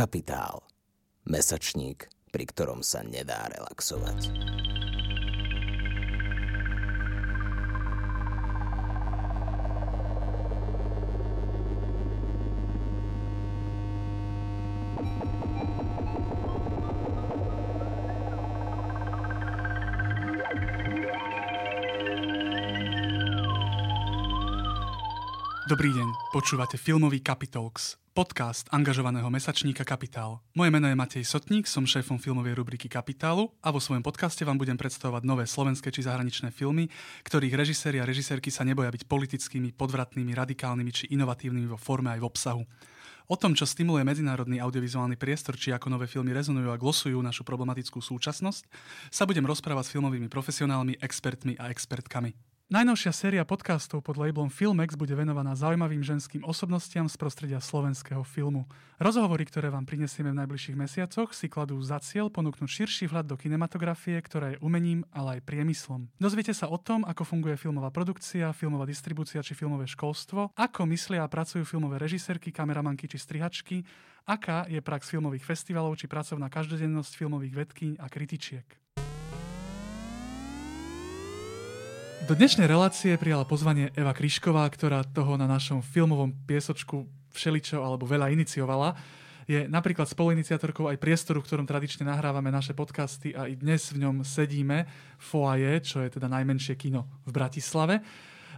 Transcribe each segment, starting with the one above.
Kapitál. Mesačník, pri ktorom sa nedá relaxovať. Dobrý deň, počúvate filmový Capitalx, podcast angažovaného mesačníka Kapitál. Moje meno je Matej Sotník, som šéfom filmovej rubriky Kapitálu a vo svojom podcaste vám budem predstavovať nové slovenské či zahraničné filmy, ktorých režiséri a režisérky sa neboja byť politickými, podvratnými, radikálnymi či inovatívnymi vo forme aj v obsahu. O tom, čo stimuluje medzinárodný audiovizuálny priestor, či ako nové filmy rezonujú a glosujú našu problematickú súčasnosť, sa budem rozprávať s filmovými profesionálmi, expertmi a expertkami. Najnovšia séria podcastov pod labelom Filmex bude venovaná zaujímavým ženským osobnostiam z prostredia slovenského filmu. Rozhovory, ktoré vám prinesieme v najbližších mesiacoch, si kladú za cieľ ponúknuť širší vhľad do kinematografie, ktorá je umením, ale aj priemyslom. Dozviete sa o tom, ako funguje filmová produkcia, filmová distribúcia či filmové školstvo, ako myslia a pracujú filmové režisérky, kameramanky či strihačky, aká je prax filmových festivalov či pracovná každodennosť filmových vedkyň a kritičiek. Do dnešnej relácie prijala pozvanie Eva Kryšková, ktorá toho na našom filmovom piesočku všeličo alebo veľa iniciovala. Je napríklad spoluiniciatorkou aj priestoru, v ktorom tradične nahrávame naše podcasty a i dnes v ňom sedíme, Foaje, čo je teda najmenšie kino v Bratislave.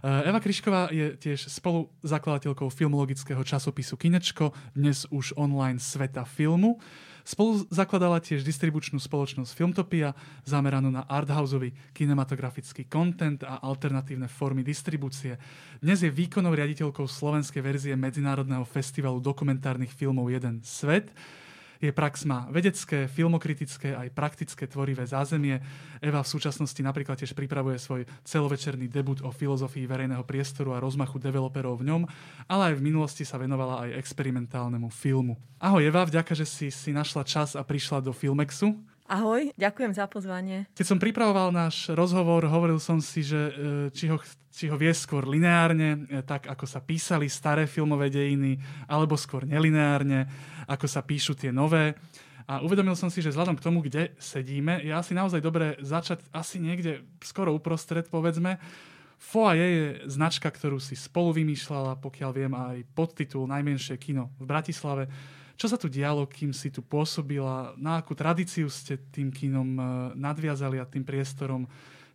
Eh, Eva Kryšková je tiež spoluzakladateľkou filmologického časopisu Kinečko, dnes už online sveta filmu. Spolu zakladala tiež distribučnú spoločnosť Filmtopia, zameranú na arthouseový kinematografický content a alternatívne formy distribúcie. Dnes je výkonnou riaditeľkou slovenskej verzie Medzinárodného festivalu dokumentárnych filmov Jeden svet, jej prax má vedecké, filmokritické aj praktické tvorivé zázemie. Eva v súčasnosti napríklad tiež pripravuje svoj celovečerný debut o filozofii verejného priestoru a rozmachu developerov v ňom, ale aj v minulosti sa venovala aj experimentálnemu filmu. Ahoj Eva, vďaka, že si si našla čas a prišla do Filmexu. Ahoj, ďakujem za pozvanie. Keď som pripravoval náš rozhovor, hovoril som si, že e, či ho, či ho vie skôr lineárne, e, tak ako sa písali staré filmové dejiny, alebo skôr nelineárne, ako sa píšu tie nové. A uvedomil som si, že vzhľadom k tomu, kde sedíme, je asi naozaj dobré začať asi niekde skoro uprostred, povedzme. Foaje je značka, ktorú si spolu vymýšľala, pokiaľ viem, aj podtitul Najmenšie kino v Bratislave. Čo sa tu dialo, kým si tu pôsobila? Na akú tradíciu ste tým kinom e, nadviazali a tým priestorom?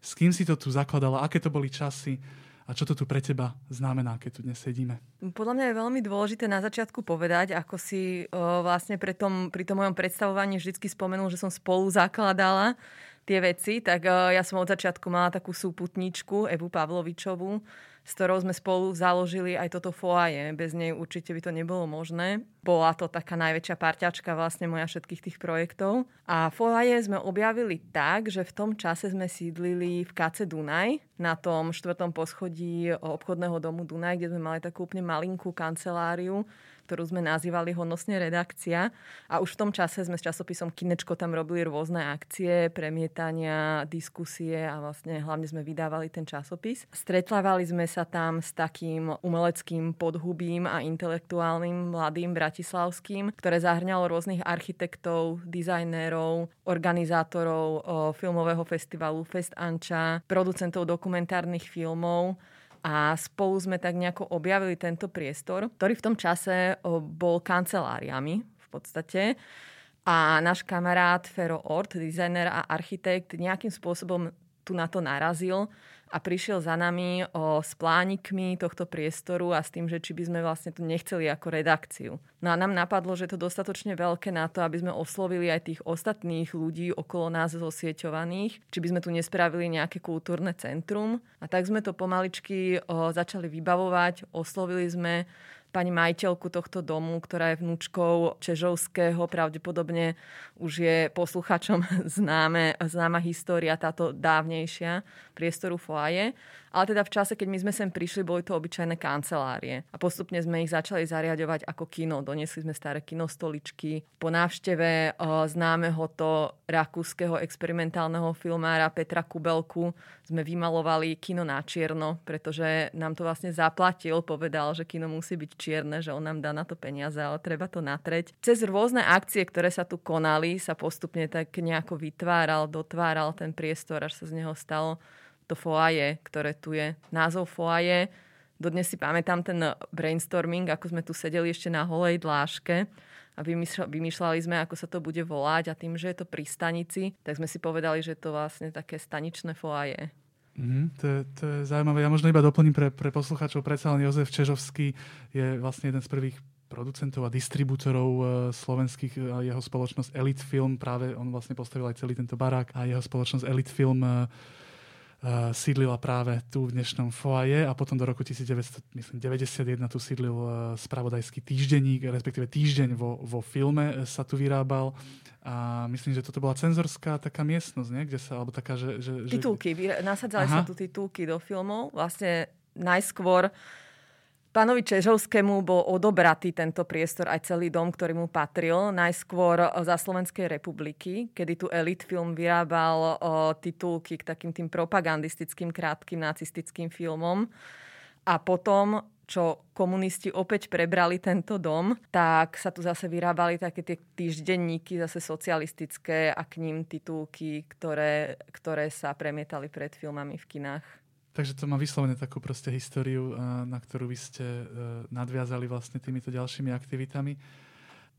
S kým si to tu zakladala? Aké to boli časy? A čo to tu pre teba znamená, keď tu dnes sedíme? Podľa mňa je veľmi dôležité na začiatku povedať, ako si o, vlastne pri tom, pri tom mojom predstavovaní vždy spomenul, že som spolu zakladala tie veci, tak o, ja som od začiatku mala takú súputničku, Evu Pavlovičovú, s ktorou sme spolu založili aj toto foaje. Bez nej určite by to nebolo možné. Bola to taká najväčšia parťačka vlastne moja všetkých tých projektov. A foaje sme objavili tak, že v tom čase sme sídlili v KC Dunaj, na tom štvrtom poschodí obchodného domu Dunaj, kde sme mali takú úplne malinkú kanceláriu, ktorú sme nazývali honosne redakcia. A už v tom čase sme s časopisom Kinečko tam robili rôzne akcie, premietania, diskusie a vlastne hlavne sme vydávali ten časopis. Stretlávali sme sa tam s takým umeleckým podhubím a intelektuálnym mladým bratislavským, ktoré zahrňalo rôznych architektov, dizajnérov, organizátorov filmového festivalu Fest Anča, producentov dokumentárnych filmov a spolu sme tak nejako objavili tento priestor, ktorý v tom čase bol kanceláriami v podstate. A náš kamarát Fero Ort, dizajner a architekt, nejakým spôsobom tu na to narazil a prišiel za nami o, s plánikmi tohto priestoru a s tým, že či by sme vlastne to nechceli ako redakciu. No a nám napadlo, že to dostatočne veľké na to, aby sme oslovili aj tých ostatných ľudí okolo nás zosieťovaných, či by sme tu nespravili nejaké kultúrne centrum. A tak sme to pomaličky o, začali vybavovať, oslovili sme pani majiteľku tohto domu, ktorá je vnúčkou Čežovského, pravdepodobne už je posluchačom známe, známa história, táto dávnejšia priestoru foaje. Ale teda v čase, keď my sme sem prišli, boli to obyčajné kancelárie. A postupne sme ich začali zariadovať ako kino. Doniesli sme staré kinostoličky. Po návšteve známeho to rakúskeho experimentálneho filmára Petra Kubelku sme vymalovali kino na čierno, pretože nám to vlastne zaplatil, povedal, že kino musí byť čierne, že on nám dá na to peniaze, ale treba to natreť. Cez rôzne akcie, ktoré sa tu konali, sa postupne tak nejako vytváral, dotváral ten priestor, až sa z neho stalo to foaje, ktoré tu je. Názov foaje, dodnes si pamätám ten brainstorming, ako sme tu sedeli ešte na holej dláške a vymýšľali sme, ako sa to bude volať a tým, že je to pri stanici, tak sme si povedali, že je to vlastne také staničné foaje. Mm, to, je, to je zaujímavé. Ja možno iba doplním pre, pre poslucháčov. Predsa len Jozef Čežovský je vlastne jeden z prvých producentov a distribútorov uh, slovenských a jeho spoločnosť Elite Film. Práve on vlastne postavil aj celý tento barák a jeho spoločnosť Elite Film uh, sídlila práve tu v dnešnom foaje a potom do roku 1991 tu sídlil uh, spravodajský týždenník, respektíve týždeň vo, vo filme sa tu vyrábal a myslím, že toto bola cenzorská taká miestnosť, nie? Kde sa, alebo taká, že... že titulky, že... nasadzali Aha. sa tu titulky do filmov. Vlastne najskôr Pánovi Čežovskému bol odobratý tento priestor aj celý dom, ktorý mu patril. Najskôr za Slovenskej republiky, kedy tu Elite Film vyrábal o, titulky k takým tým propagandistickým, krátkým nacistickým filmom. A potom čo komunisti opäť prebrali tento dom, tak sa tu zase vyrábali také tie týždenníky, zase socialistické a k ním titulky, ktoré, ktoré sa premietali pred filmami v kinách. Takže to má vyslovene takú proste históriu, na ktorú by ste e, nadviazali vlastne týmito ďalšími aktivitami.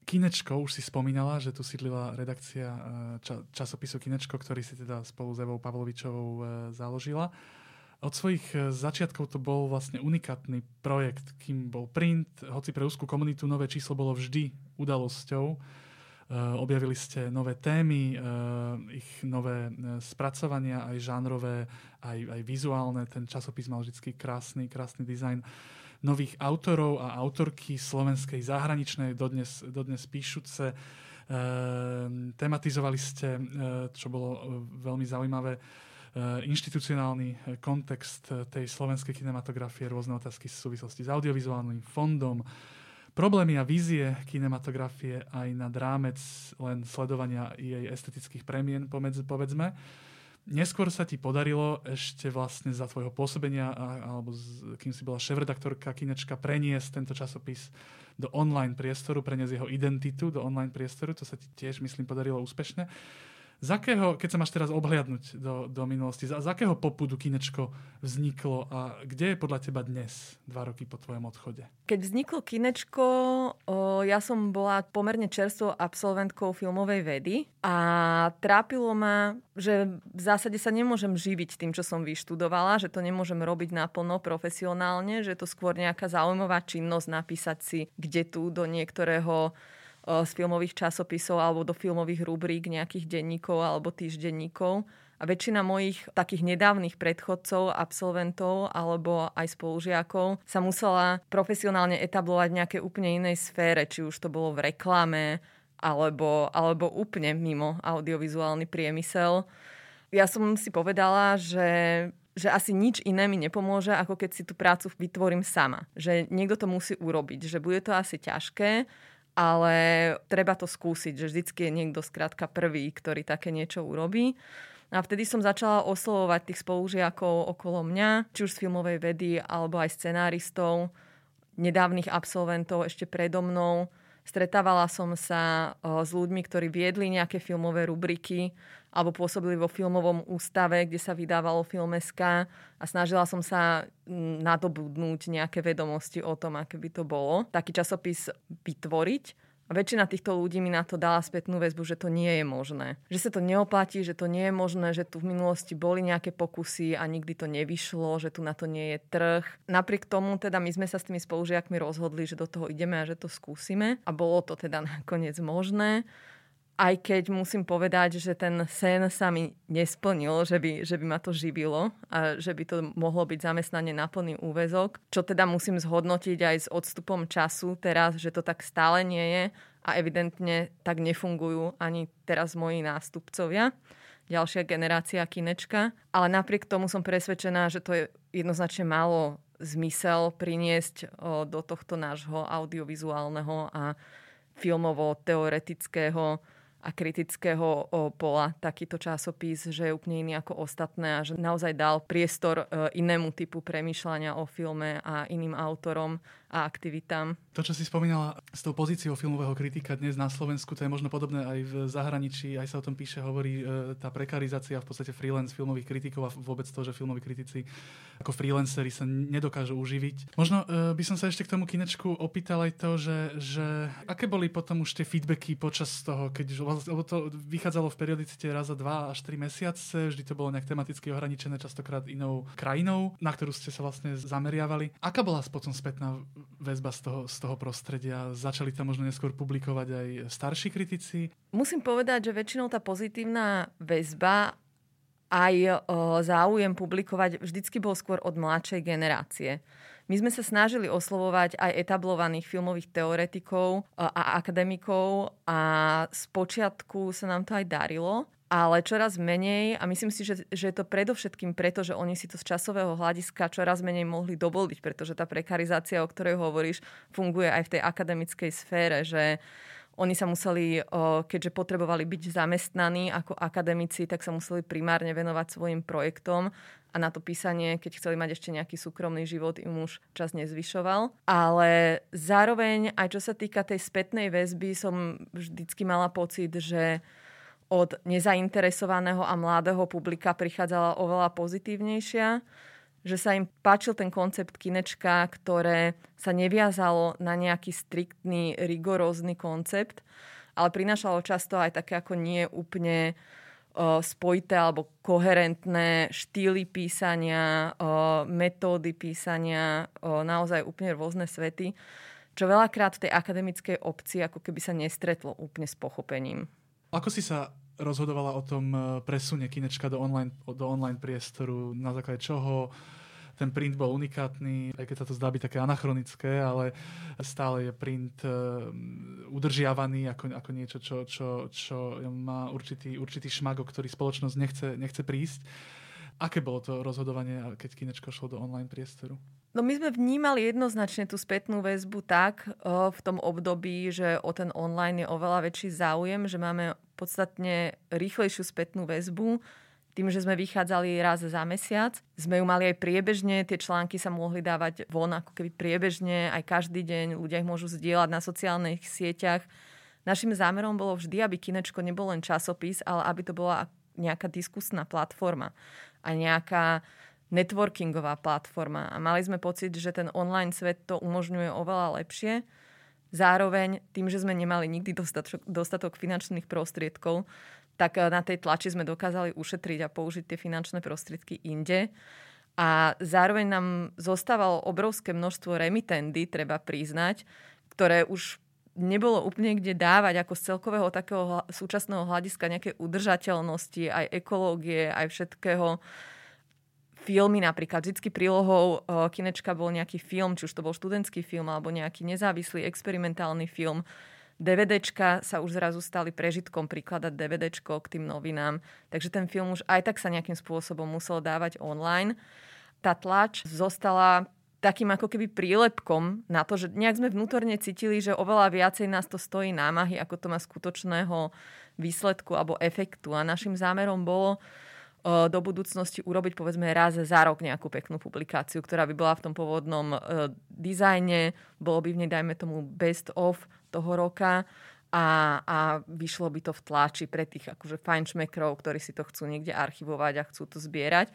Kinečko, už si spomínala, že tu sídlila redakcia e, časopisu Kinečko, ktorý si teda spolu s Evou Pavlovičovou založila. Od svojich začiatkov to bol vlastne unikátny projekt, kým bol print, hoci pre úzkú komunitu nové číslo bolo vždy udalosťou. Uh, objavili ste nové témy, uh, ich nové spracovania, aj žánrové, aj, aj vizuálne. Ten časopis mal vždy krásny, krásny dizajn nových autorov a autorky slovenskej zahraničnej, dodnes, dodnes píšuce. Tematizovali ste, čo bolo veľmi zaujímavé, Eh, inštitucionálny eh, kontext eh, tej slovenskej kinematografie, rôzne otázky v súvislosti s audiovizuálnym fondom, problémy a vízie kinematografie aj nad rámec len sledovania jej estetických premien, povedzme. Neskôr sa ti podarilo ešte vlastne za tvojho pôsobenia, alebo kým si bola šéf-redaktorka Kinečka, preniesť tento časopis do online priestoru, preniesť jeho identitu do online priestoru. To sa ti tiež, myslím, podarilo úspešne. Z akého, keď sa máš teraz obhliadnúť do, do minulosti, z, z akého popudu Kinečko vzniklo a kde je podľa teba dnes, dva roky po tvojom odchode? Keď vzniklo Kinečko, o, ja som bola pomerne čerstvou absolventkou filmovej vedy a trápilo ma, že v zásade sa nemôžem živiť tým, čo som vyštudovala, že to nemôžem robiť naplno profesionálne, že je to skôr nejaká zaujímavá činnosť napísať si kde tu do niektorého z filmových časopisov alebo do filmových rubrík nejakých denníkov alebo týždenníkov. A väčšina mojich takých nedávnych predchodcov, absolventov alebo aj spolužiakov sa musela profesionálne etablovať v nejakej úplne inej sfére, či už to bolo v reklame alebo, alebo úplne mimo audiovizuálny priemysel. Ja som si povedala, že že asi nič iné mi nepomôže, ako keď si tú prácu vytvorím sama. Že niekto to musí urobiť, že bude to asi ťažké, ale treba to skúsiť, že vždycky je niekto skrátka prvý, ktorý také niečo urobí. A vtedy som začala oslovovať tých spolužiakov okolo mňa, či už z filmovej vedy, alebo aj scenáristov, nedávnych absolventov ešte predo mnou. Stretávala som sa s ľuďmi, ktorí viedli nejaké filmové rubriky alebo pôsobili vo filmovom ústave, kde sa vydávalo Filmeska a snažila som sa mm, nadobudnúť nejaké vedomosti o tom, aké by to bolo. Taký časopis vytvoriť. A väčšina týchto ľudí mi na to dala spätnú väzbu, že to nie je možné. Že sa to neoplatí, že to nie je možné, že tu v minulosti boli nejaké pokusy a nikdy to nevyšlo, že tu na to nie je trh. Napriek tomu teda my sme sa s tými spolužiakmi rozhodli, že do toho ideme a že to skúsime. A bolo to teda nakoniec možné aj keď musím povedať, že ten sen sa mi nesplnil, že by, že by ma to živilo a že by to mohlo byť zamestnanie na plný úvezok, čo teda musím zhodnotiť aj s odstupom času teraz, že to tak stále nie je a evidentne tak nefungujú ani teraz moji nástupcovia ďalšia generácia kinečka. Ale napriek tomu som presvedčená, že to je jednoznačne málo zmysel priniesť do tohto nášho audiovizuálneho a filmovo-teoretického a kritického pola takýto časopis, že je úplne iný ako ostatné a že naozaj dal priestor e, inému typu premýšľania o filme a iným autorom a aktivitám. To, čo si spomínala s tou pozíciou filmového kritika dnes na Slovensku, to je možno podobné aj v zahraničí, aj sa o tom píše, hovorí e, tá prekarizácia v podstate freelance filmových kritikov a vôbec to, že filmoví kritici ako freelanceri sa nedokážu uživiť. Možno e, by som sa ešte k tomu kinečku opýtal aj to, že, že aké boli potom už tie feedbacky počas toho, keď lebo to vychádzalo v periodicite raz za dva až tri mesiace, vždy to bolo nejak tematicky ohraničené, častokrát inou krajinou, na ktorú ste sa vlastne zameriavali. Aká bola potom spätná väzba z toho, z toho prostredia? Začali tam možno neskôr publikovať aj starší kritici? Musím povedať, že väčšinou tá pozitívna väzba aj záujem publikovať vždycky bol skôr od mladšej generácie. My sme sa snažili oslovovať aj etablovaných filmových teoretikov a akademikov a z sa nám to aj darilo ale čoraz menej a myslím si, že, že je to predovšetkým preto, že oni si to z časového hľadiska čoraz menej mohli dovoliť, pretože tá prekarizácia, o ktorej hovoríš, funguje aj v tej akademickej sfére, že oni sa museli, keďže potrebovali byť zamestnaní ako akademici, tak sa museli primárne venovať svojim projektom a na to písanie, keď chceli mať ešte nejaký súkromný život, im už čas nezvyšoval. Ale zároveň, aj čo sa týka tej spätnej väzby, som vždycky mala pocit, že od nezainteresovaného a mladého publika prichádzala oveľa pozitívnejšia, že sa im páčil ten koncept kinečka, ktoré sa neviazalo na nejaký striktný, rigorózny koncept, ale prinášalo často aj také ako nie úplne uh, spojité alebo koherentné štýly písania, uh, metódy písania, uh, naozaj úplne rôzne svety, čo veľakrát v tej akademickej obci ako keby sa nestretlo úplne s pochopením. Ako si sa rozhodovala o tom eh, presune kinečka do online, do online priestoru, na základe čoho ten print bol unikátny, aj keď sa to zdá byť také anachronické, ale stále je print uh, udržiavaný ako, ako niečo, čo, čo, čo má určitý, určitý šmak, ktorý spoločnosť nechce, nechce prísť. Aké bolo to rozhodovanie, keď kinečko šlo do online priestoru? No my sme vnímali jednoznačne tú spätnú väzbu tak o, v tom období, že o ten online je oveľa väčší záujem, že máme podstatne rýchlejšiu spätnú väzbu. Tým, že sme vychádzali raz za mesiac, sme ju mali aj priebežne, tie články sa mohli dávať von ako keby priebežne, aj každý deň, ľudia ich môžu zdieľať na sociálnych sieťach. Našim zámerom bolo vždy, aby kinečko nebol len časopis, ale aby to bola nejaká diskusná platforma a nejaká networkingová platforma. A mali sme pocit, že ten online svet to umožňuje oveľa lepšie. Zároveň tým, že sme nemali nikdy dostatok, dostatok finančných prostriedkov, tak eh, na tej tlači sme dokázali ušetriť a použiť tie finančné prostriedky inde. A zároveň nám zostávalo obrovské množstvo remitendy, treba priznať, ktoré už nebolo úplne kde dávať ako z celkového takého súčasného hľadiska nejaké udržateľnosti, aj ekológie, aj všetkého filmy napríklad. Vždycky prílohou uh, kinečka bol nejaký film, či už to bol študentský film alebo nejaký nezávislý experimentálny film. DVDčka sa už zrazu stali prežitkom prikladať DVDčko k tým novinám. Takže ten film už aj tak sa nejakým spôsobom musel dávať online. Tá tlač zostala takým ako keby prílepkom na to, že nejak sme vnútorne cítili, že oveľa viacej nás to stojí námahy, ako to má skutočného výsledku alebo efektu. A našim zámerom bolo do budúcnosti urobiť povedzme raz za rok nejakú peknú publikáciu, ktorá by bola v tom pôvodnom dizajne, bolo by v nej, dajme tomu, best of toho roka a, a vyšlo by to v tlači pre tých akože fajnšmekrov, ktorí si to chcú niekde archivovať a chcú to zbierať.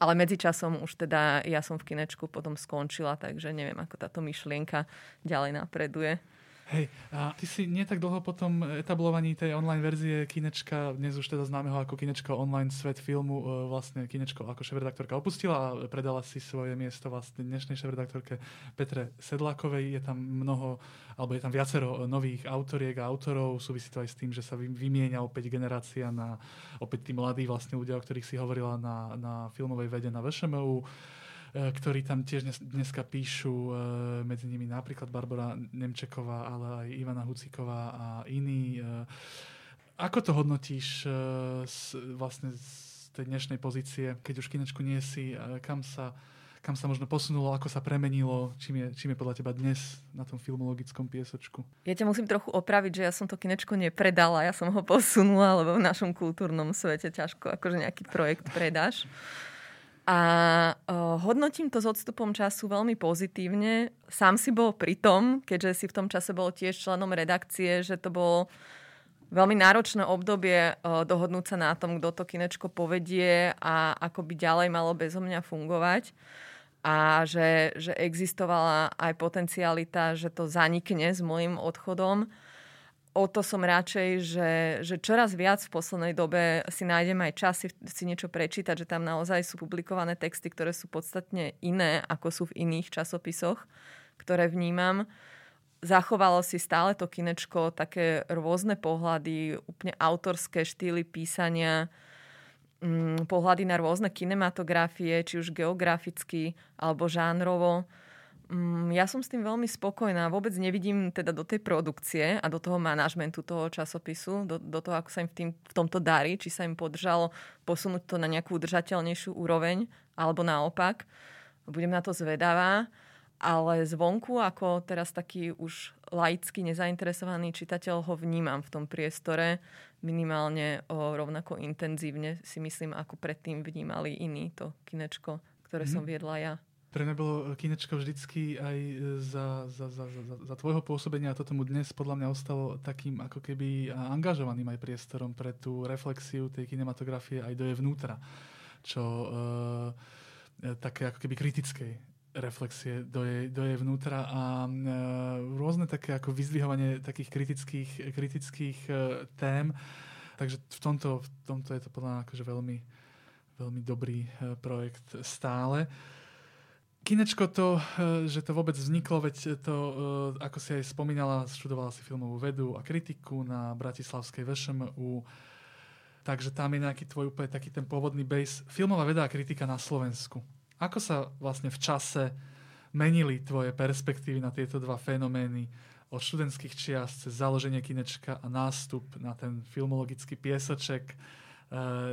Ale medzičasom už teda ja som v kinečku potom skončila, takže neviem, ako táto myšlienka ďalej napreduje. Hej, a ty si nie tak dlho po tom etablovaní tej online verzie Kinečka, dnes už teda známeho ako Kinečko online svet filmu, e, vlastne Kinečko ako šéf-redaktorka opustila a predala si svoje miesto vlastne dnešnej šéf-redaktorke Petre Sedlákovej. Je tam mnoho, alebo je tam viacero nových autoriek a autorov. Súvisí to aj s tým, že sa vymieňa opäť generácia na opäť tí mladí vlastne ľudia, o ktorých si hovorila na, na filmovej vede na VŠMU ktorí tam tiež dnes, dneska píšu, e, medzi nimi napríklad Barbara Nemčeková, ale aj Ivana Hucíková a iní. E, ako to hodnotíš vlastne z tej dnešnej pozície, keď už kinečku nie si, kam sa kam sa možno posunulo, ako sa premenilo, čím je, čím je podľa teba dnes na tom filmologickom piesočku? Ja ťa musím trochu opraviť, že ja som to kinečko nepredala, ja som ho posunula, lebo v našom kultúrnom svete ťažko akože nejaký projekt predáš. A uh, hodnotím to s odstupom času veľmi pozitívne. Sám si bol pri tom, keďže si v tom čase bol tiež členom redakcie, že to bolo veľmi náročné obdobie uh, dohodnúť sa na tom, kto to kinečko povedie a ako by ďalej malo bezo mňa fungovať. A že, že existovala aj potencialita, že to zanikne s môjim odchodom o to som radšej, že, že čoraz viac v poslednej dobe si nájdem aj čas si, si niečo prečítať, že tam naozaj sú publikované texty, ktoré sú podstatne iné, ako sú v iných časopisoch, ktoré vnímam. Zachovalo si stále to kinečko také rôzne pohľady, úplne autorské štýly písania, mm, pohľady na rôzne kinematografie, či už geograficky alebo žánrovo ja som s tým veľmi spokojná. Vôbec nevidím teda do tej produkcie a do toho manažmentu toho časopisu, do, do toho, ako sa im v, tým, v tomto darí, či sa im podržalo posunúť to na nejakú udržateľnejšiu úroveň, alebo naopak. Budem na to zvedavá. Ale zvonku, ako teraz taký už laicky nezainteresovaný čitateľ ho vnímam v tom priestore minimálne o rovnako intenzívne si myslím, ako predtým vnímali iní to kinečko, ktoré mm-hmm. som viedla ja. Pre mňa bolo kinečko vždycky aj za, za, za, za, za tvojho pôsobenia a toto mu dnes podľa mňa ostalo takým ako keby angažovaným aj priestorom pre tú reflexiu tej kinematografie aj do jej vnútra. Čo e, také ako keby kritickej reflexie do jej, do jej vnútra a e, rôzne také ako vyzdvihovanie takých kritických, kritických e, tém. Takže v tomto, v tomto je to podľa mňa akože veľmi, veľmi dobrý e, projekt stále. Kinečko to, eh, že to vôbec vzniklo, veď to, eh, ako si aj spomínala, študovala si filmovú vedu a kritiku na Bratislavskej VŠMU, takže tam je nejaký tvoj úplne taký ten pôvodný base. Filmová veda a kritika na Slovensku. Ako sa vlastne v čase menili tvoje perspektívy na tieto dva fenomény od študentských čias cez založenie kinečka a nástup na ten filmologický piesoček, eh,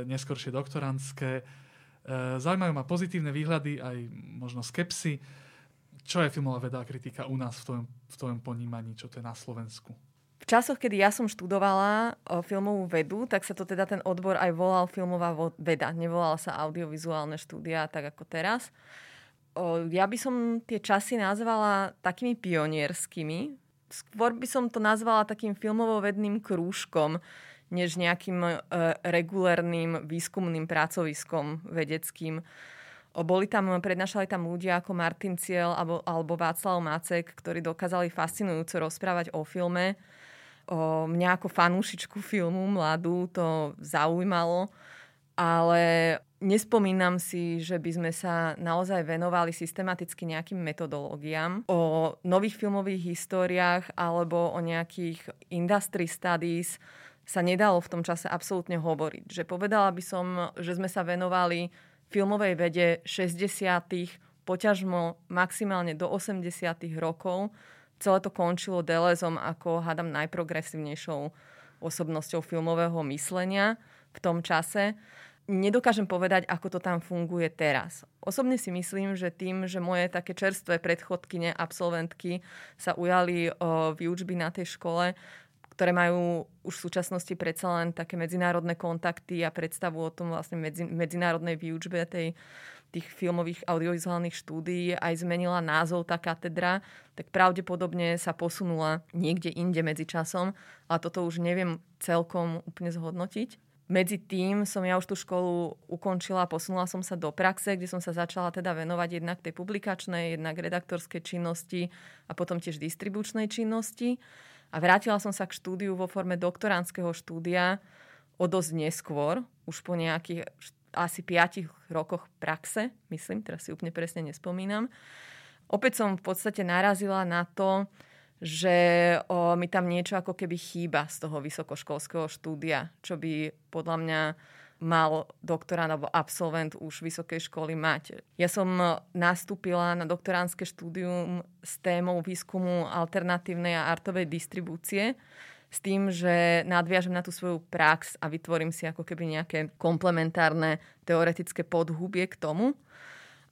neskôršie doktorantské zaujímajú ma pozitívne výhľady, aj možno skepsy. Čo je filmová veda a kritika u nás v tvojom, v tvojom ponímaní, čo to je na Slovensku? V časoch, kedy ja som študovala o filmovú vedu, tak sa to teda ten odbor aj volal filmová veda. Nevolal sa audiovizuálne štúdia, tak ako teraz. Ja by som tie časy nazvala takými pionierskými. Skôr by som to nazvala takým filmovo-vedným krúžkom, než nejakým e, regulérnym výskumným pracoviskom vedeckým. Boli tam, prednášali tam ľudia ako Martin Ciel alebo, alebo Václav Macek, ktorí dokázali fascinujúco rozprávať o filme. O, mňa ako fanúšičku filmu mladú to zaujímalo, ale nespomínam si, že by sme sa naozaj venovali systematicky nejakým metodológiám o nových filmových históriách alebo o nejakých industry studies, sa nedalo v tom čase absolútne hovoriť. Že povedala by som, že sme sa venovali filmovej vede 60. poťažmo maximálne do 80. rokov. Celé to končilo Delezom ako, hádam, najprogresívnejšou osobnosťou filmového myslenia v tom čase. Nedokážem povedať, ako to tam funguje teraz. Osobne si myslím, že tým, že moje také čerstvé predchodkyne, absolventky sa ujali o výučby na tej škole, ktoré majú už v súčasnosti predsa len také medzinárodné kontakty a predstavu o tom vlastne medzi, medzinárodnej výučbe tej, tých filmových audiovizuálnych štúdií aj zmenila názov tá katedra, tak pravdepodobne sa posunula niekde inde medzi časom, ale toto už neviem celkom úplne zhodnotiť. Medzi tým som ja už tú školu ukončila, posunula som sa do praxe, kde som sa začala teda venovať jednak tej publikačnej, jednak redaktorskej činnosti a potom tiež distribučnej činnosti. A vrátila som sa k štúdiu vo forme doktoránskeho štúdia o dosť neskôr, už po nejakých asi 5 rokoch praxe, myslím, teraz si úplne presne nespomínam. Opäť som v podstate narazila na to, že o, mi tam niečo ako keby chýba z toho vysokoškolského štúdia, čo by podľa mňa mal doktorát alebo absolvent už vysokej školy mať. Ja som nastúpila na doktoránske štúdium s témou výskumu alternatívnej a artovej distribúcie s tým, že nadviažem na tú svoju prax a vytvorím si ako keby nejaké komplementárne teoretické podhubie k tomu.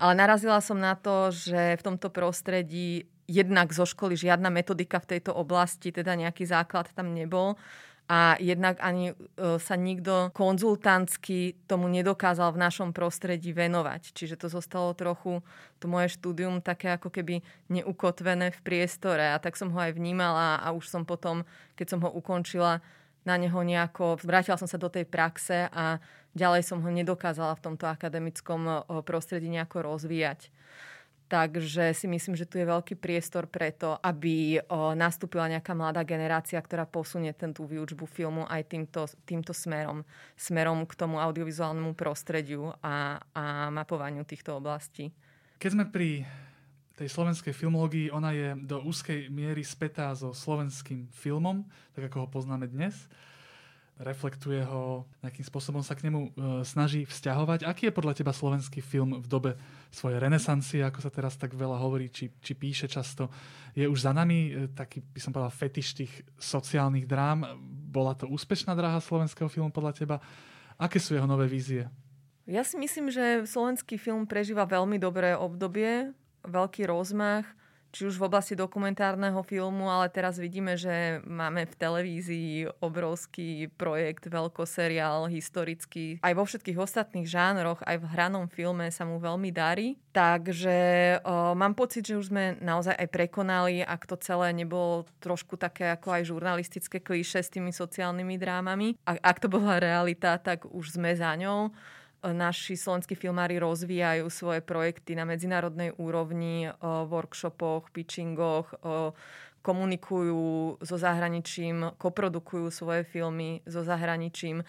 Ale narazila som na to, že v tomto prostredí jednak zo školy žiadna metodika v tejto oblasti, teda nejaký základ tam nebol a jednak ani e, sa nikto konzultantsky tomu nedokázal v našom prostredí venovať. Čiže to zostalo trochu, to moje štúdium, také ako keby neukotvené v priestore a tak som ho aj vnímala a už som potom, keď som ho ukončila, na neho nejako, vrátila som sa do tej praxe a ďalej som ho nedokázala v tomto akademickom e, prostredí nejako rozvíjať. Takže si myslím, že tu je veľký priestor preto, aby nastúpila nejaká mladá generácia, ktorá posunie ten tú výučbu filmu aj týmto, týmto smerom. Smerom k tomu audiovizuálnemu prostrediu a, a mapovaniu týchto oblastí. Keď sme pri tej slovenskej filmológii, ona je do úzkej miery spätá so slovenským filmom, tak ako ho poznáme dnes reflektuje ho, nejakým spôsobom sa k nemu e, snaží vzťahovať. Aký je podľa teba slovenský film v dobe svojej renesancie, ako sa teraz tak veľa hovorí, či, či píše často? Je už za nami e, taký, by som povedal, fetiš tých sociálnych drám? Bola to úspešná dráha slovenského filmu podľa teba? Aké sú jeho nové vízie? Ja si myslím, že slovenský film prežíva veľmi dobré obdobie, veľký rozmach či už v oblasti dokumentárneho filmu, ale teraz vidíme, že máme v televízii obrovský projekt, veľkoseriál, historický. Aj vo všetkých ostatných žánroch, aj v hranom filme sa mu veľmi darí. Takže o, mám pocit, že už sme naozaj aj prekonali, ak to celé nebolo trošku také ako aj žurnalistické klíše s tými sociálnymi drámami. A ak to bola realita, tak už sme za ňou naši slovenskí filmári rozvíjajú svoje projekty na medzinárodnej úrovni, o workshopoch, pitchingoch, komunikujú so zahraničím, koprodukujú svoje filmy so zahraničím.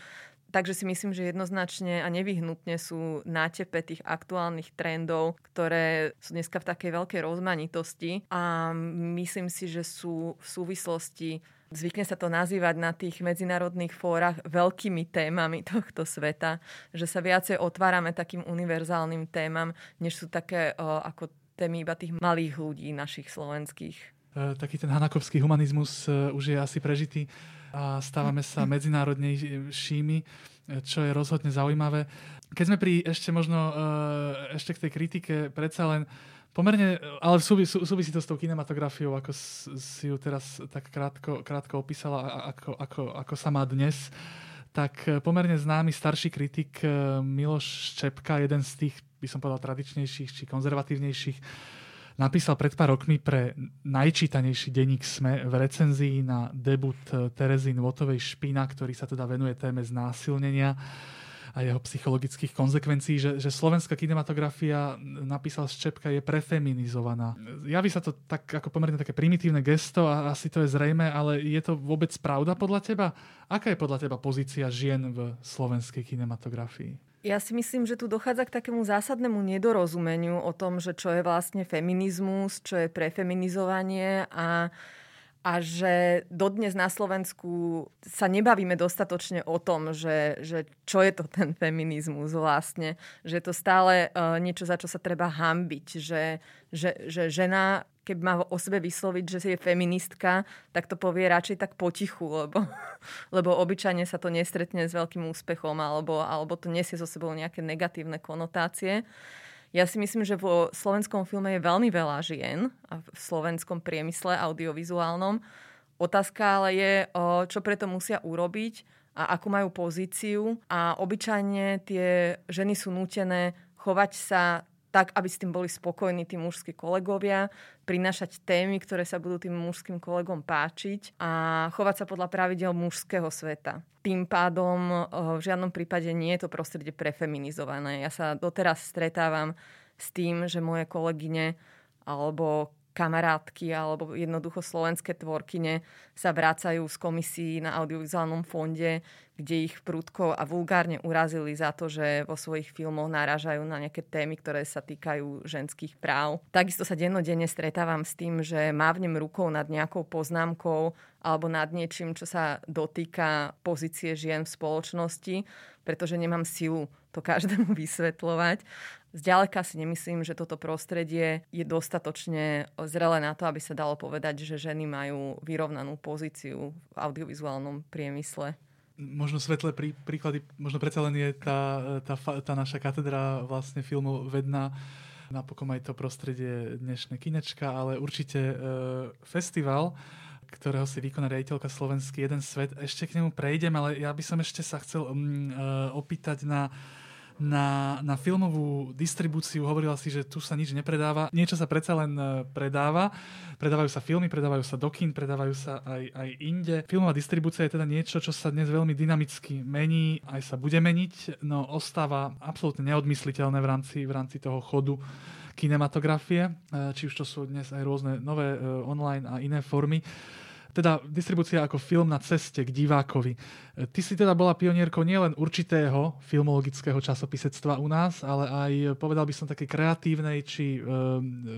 Takže si myslím, že jednoznačne a nevyhnutne sú nátepe tých aktuálnych trendov, ktoré sú dneska v takej veľkej rozmanitosti a myslím si, že sú v súvislosti Zvykne sa to nazývať na tých medzinárodných fórach veľkými témami tohto sveta, že sa viacej otvárame takým univerzálnym témam, než sú také o, ako témy iba tých malých ľudí našich slovenských. E, taký ten hanakovský humanizmus e, už je asi prežitý a stávame sa medzinárodnejšími, e, čo je rozhodne zaujímavé. Keď sme pri ešte možno ešte k tej kritike, predsa len Pomerne, ale súvisí, súvisí to s tou kinematografiou, ako si ju teraz tak krátko, krátko opísala, ako, ako, ako sa má dnes. Tak e, pomerne známy starší kritik e, Miloš Čepka, jeden z tých, by som povedal, tradičnejších či konzervatívnejších, napísal pred pár rokmi pre najčítanejší denník SME v recenzii na debut e, Terezy Nvotovej Špina, ktorý sa teda venuje téme znásilnenia a jeho psychologických konsekvencií, že, že slovenská kinematografia, napísal Ščepka, je prefeminizovaná. Javí sa to tak ako pomerne také primitívne gesto a asi to je zrejme, ale je to vôbec pravda podľa teba? Aká je podľa teba pozícia žien v slovenskej kinematografii? Ja si myslím, že tu dochádza k takému zásadnému nedorozumeniu o tom, že čo je vlastne feminizmus, čo je prefeminizovanie a a že dodnes na Slovensku sa nebavíme dostatočne o tom, že, že čo je to ten feminizmus vlastne. Že je to stále uh, niečo, za čo sa treba hambiť. Že, že, že žena, keď má o sebe vysloviť, že je feministka, tak to povie radšej tak potichu, lebo, lebo obyčajne sa to nestretne s veľkým úspechom alebo, alebo to nesie so sebou nejaké negatívne konotácie. Ja si myslím, že vo slovenskom filme je veľmi veľa žien a v slovenskom priemysle audiovizuálnom. Otázka ale je, čo preto musia urobiť a akú majú pozíciu. A obyčajne tie ženy sú nútené chovať sa tak, aby s tým boli spokojní tí mužskí kolegovia, prinášať témy, ktoré sa budú tým mužským kolegom páčiť a chovať sa podľa pravidel mužského sveta. Tým pádom v žiadnom prípade nie je to prostredie prefeminizované. Ja sa doteraz stretávam s tým, že moje kolegyne alebo kamarátky alebo jednoducho slovenské tvorkyne sa vracajú z komisí na audiovizuálnom fonde, kde ich prudko a vulgárne urazili za to, že vo svojich filmoch náražajú na nejaké témy, ktoré sa týkajú ženských práv. Takisto sa dennodenne stretávam s tým, že mávnem rukou nad nejakou poznámkou alebo nad niečím, čo sa dotýka pozície žien v spoločnosti, pretože nemám silu to každému vysvetľovať. Zďaleka si nemyslím, že toto prostredie je dostatočne zrelé na to, aby sa dalo povedať, že ženy majú vyrovnanú pozíciu v audiovizuálnom priemysle. Možno svetlé prí, príklady, možno predsa len je tá, tá, tá naša katedra vlastne filmov vedná, napokon aj to prostredie dnešné kinečka, ale určite e, festival ktorého si vykoná riaditeľka Slovenský jeden svet. Ešte k nemu prejdem, ale ja by som ešte sa chcel um, uh, opýtať na na, na filmovú distribúciu. Hovorila si, že tu sa nič nepredáva. Niečo sa predsa len e, predáva. Predávajú sa filmy, predávajú sa do kín, predávajú sa aj, aj inde. Filmová distribúcia je teda niečo, čo sa dnes veľmi dynamicky mení, aj sa bude meniť, no ostáva absolútne neodmysliteľné v rámci, v rámci toho chodu kinematografie, e, či už to sú dnes aj rôzne nové e, online a iné formy teda distribúcia ako film na ceste k divákovi. E, ty si teda bola pionierkou nielen určitého filmologického časopisectva u nás, ale aj, povedal by som, také kreatívnej, či e,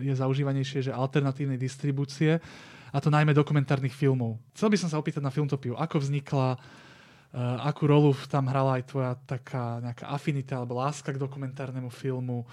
je zaužívanejšie, že alternatívnej distribúcie, a to najmä dokumentárnych filmov. Chcel by som sa opýtať na Filmtopiu, ako vznikla, e, akú rolu tam hrala aj tvoja taká nejaká afinita alebo láska k dokumentárnemu filmu,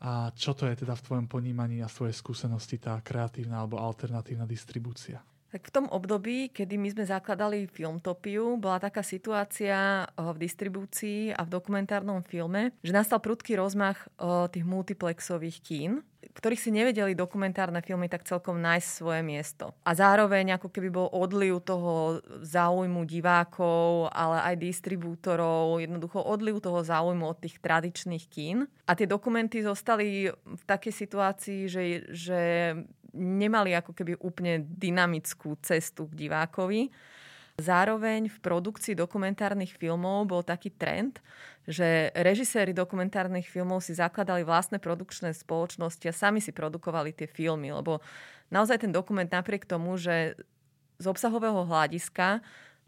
a čo to je teda v tvojom ponímaní a svojej skúsenosti tá kreatívna alebo alternatívna distribúcia? Tak v tom období, kedy my sme zakladali Filmtopiu, bola taká situácia eh, v distribúcii a v dokumentárnom filme, že nastal prudký rozmach eh, tých multiplexových kín, ktorých si nevedeli dokumentárne filmy tak celkom nájsť svoje miesto. A zároveň ako keby bol odliv toho záujmu divákov, ale aj distribútorov, jednoducho odliv toho záujmu od tých tradičných kín. A tie dokumenty zostali v takej situácii, že, že nemali ako keby úplne dynamickú cestu k divákovi. Zároveň v produkcii dokumentárnych filmov bol taký trend, že režiséri dokumentárnych filmov si zakladali vlastné produkčné spoločnosti a sami si produkovali tie filmy, lebo naozaj ten dokument napriek tomu, že z obsahového hľadiska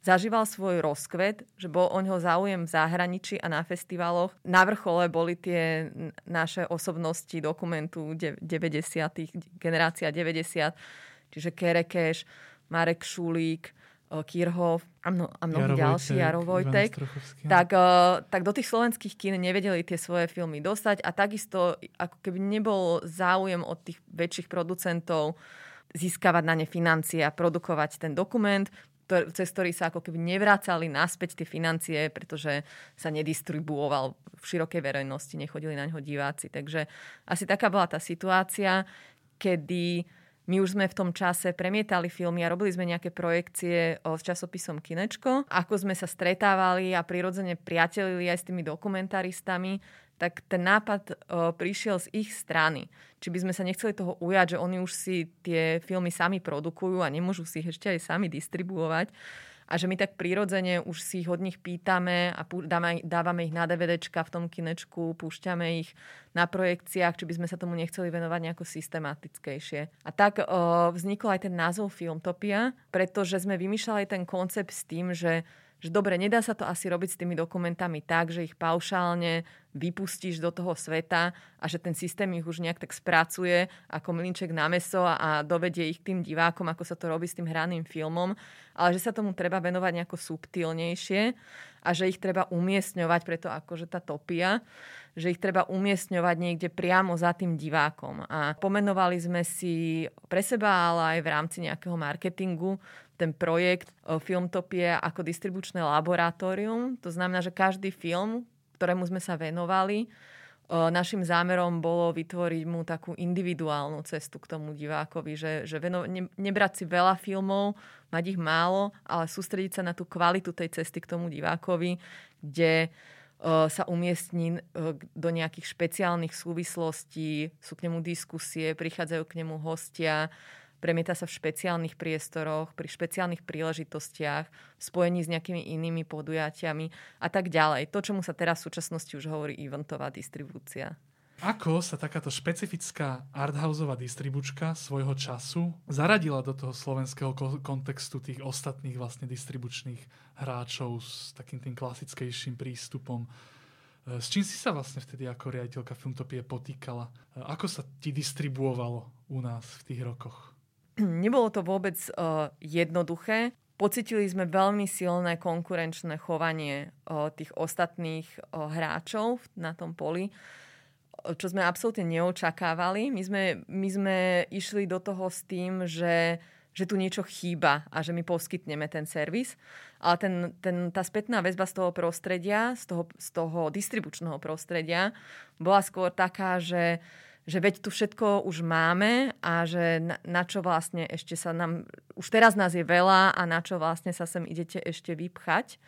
zažíval svoj rozkvet, že bol o ňoho záujem v zahraničí a na festivaloch. Na vrchole boli tie naše osobnosti dokumentu 90. generácia 90. Čiže Kerekeš, Marek Šulík, Kirhov a, mno, a mnohí ďalší, Jaro Vojtek, tak, tak do tých slovenských kín nevedeli tie svoje filmy dostať a takisto ako keby nebol záujem od tých väčších producentov získavať na ne financie a produkovať ten dokument cez ktorý sa ako keby nevracali naspäť tie financie, pretože sa nedistribuoval v širokej verejnosti, nechodili na ňo diváci. Takže asi taká bola tá situácia, kedy my už sme v tom čase premietali filmy a robili sme nejaké projekcie s časopisom Kinečko. Ako sme sa stretávali a prirodzene priatelili aj s tými dokumentaristami, tak ten nápad o, prišiel z ich strany. Či by sme sa nechceli toho ujať, že oni už si tie filmy sami produkujú a nemôžu si ich ešte aj sami distribuovať. A že my tak prirodzene už si ich od nich pýtame a dávame, dávame ich na DVDčka v tom kinečku, púšťame ich na projekciách, či by sme sa tomu nechceli venovať nejako systematickejšie. A tak o, vznikol aj ten názov Filmtopia, pretože sme vymýšľali ten koncept s tým, že že dobre, nedá sa to asi robiť s tými dokumentami tak, že ich paušálne vypustíš do toho sveta a že ten systém ich už nejak tak spracuje ako mlinček na meso a dovedie ich k tým divákom, ako sa to robí s tým hraným filmom, ale že sa tomu treba venovať nejako subtilnejšie a že ich treba umiestňovať, preto akože tá topia, že ich treba umiestňovať niekde priamo za tým divákom. A pomenovali sme si pre seba, ale aj v rámci nejakého marketingu ten projekt e, Filmtopie ako distribučné laboratórium. To znamená, že každý film, ktorému sme sa venovali, e, našim zámerom bolo vytvoriť mu takú individuálnu cestu k tomu divákovi, že, že veno, ne, nebrať si veľa filmov, mať ich málo, ale sústrediť sa na tú kvalitu tej cesty k tomu divákovi, kde uh, sa umiestní uh, do nejakých špeciálnych súvislostí, sú k nemu diskusie, prichádzajú k nemu hostia, premieta sa v špeciálnych priestoroch, pri špeciálnych príležitostiach, v spojení s nejakými inými podujatiami a tak ďalej. To, čomu sa teraz v súčasnosti už hovorí eventová distribúcia. Ako sa takáto špecifická arthouseová distribučka svojho času zaradila do toho slovenského kontextu tých ostatných vlastne distribučných hráčov s takým tým klasickejším prístupom? S čím si sa vlastne vtedy ako riaditeľka Filmtopie potýkala? Ako sa ti distribuovalo u nás v tých rokoch? Nebolo to vôbec uh, jednoduché. Pocitili sme veľmi silné konkurenčné chovanie uh, tých ostatných uh, hráčov na tom poli, čo sme absolútne neočakávali. My sme, my sme išli do toho s tým, že že tu niečo chýba a že my poskytneme ten servis. Ale ten, ten, tá spätná väzba z toho prostredia, z toho, z toho distribučného prostredia, bola skôr taká, že že veď tu všetko už máme a že na, na čo vlastne ešte sa nám, už teraz nás je veľa a na čo vlastne sa sem idete ešte vypchať.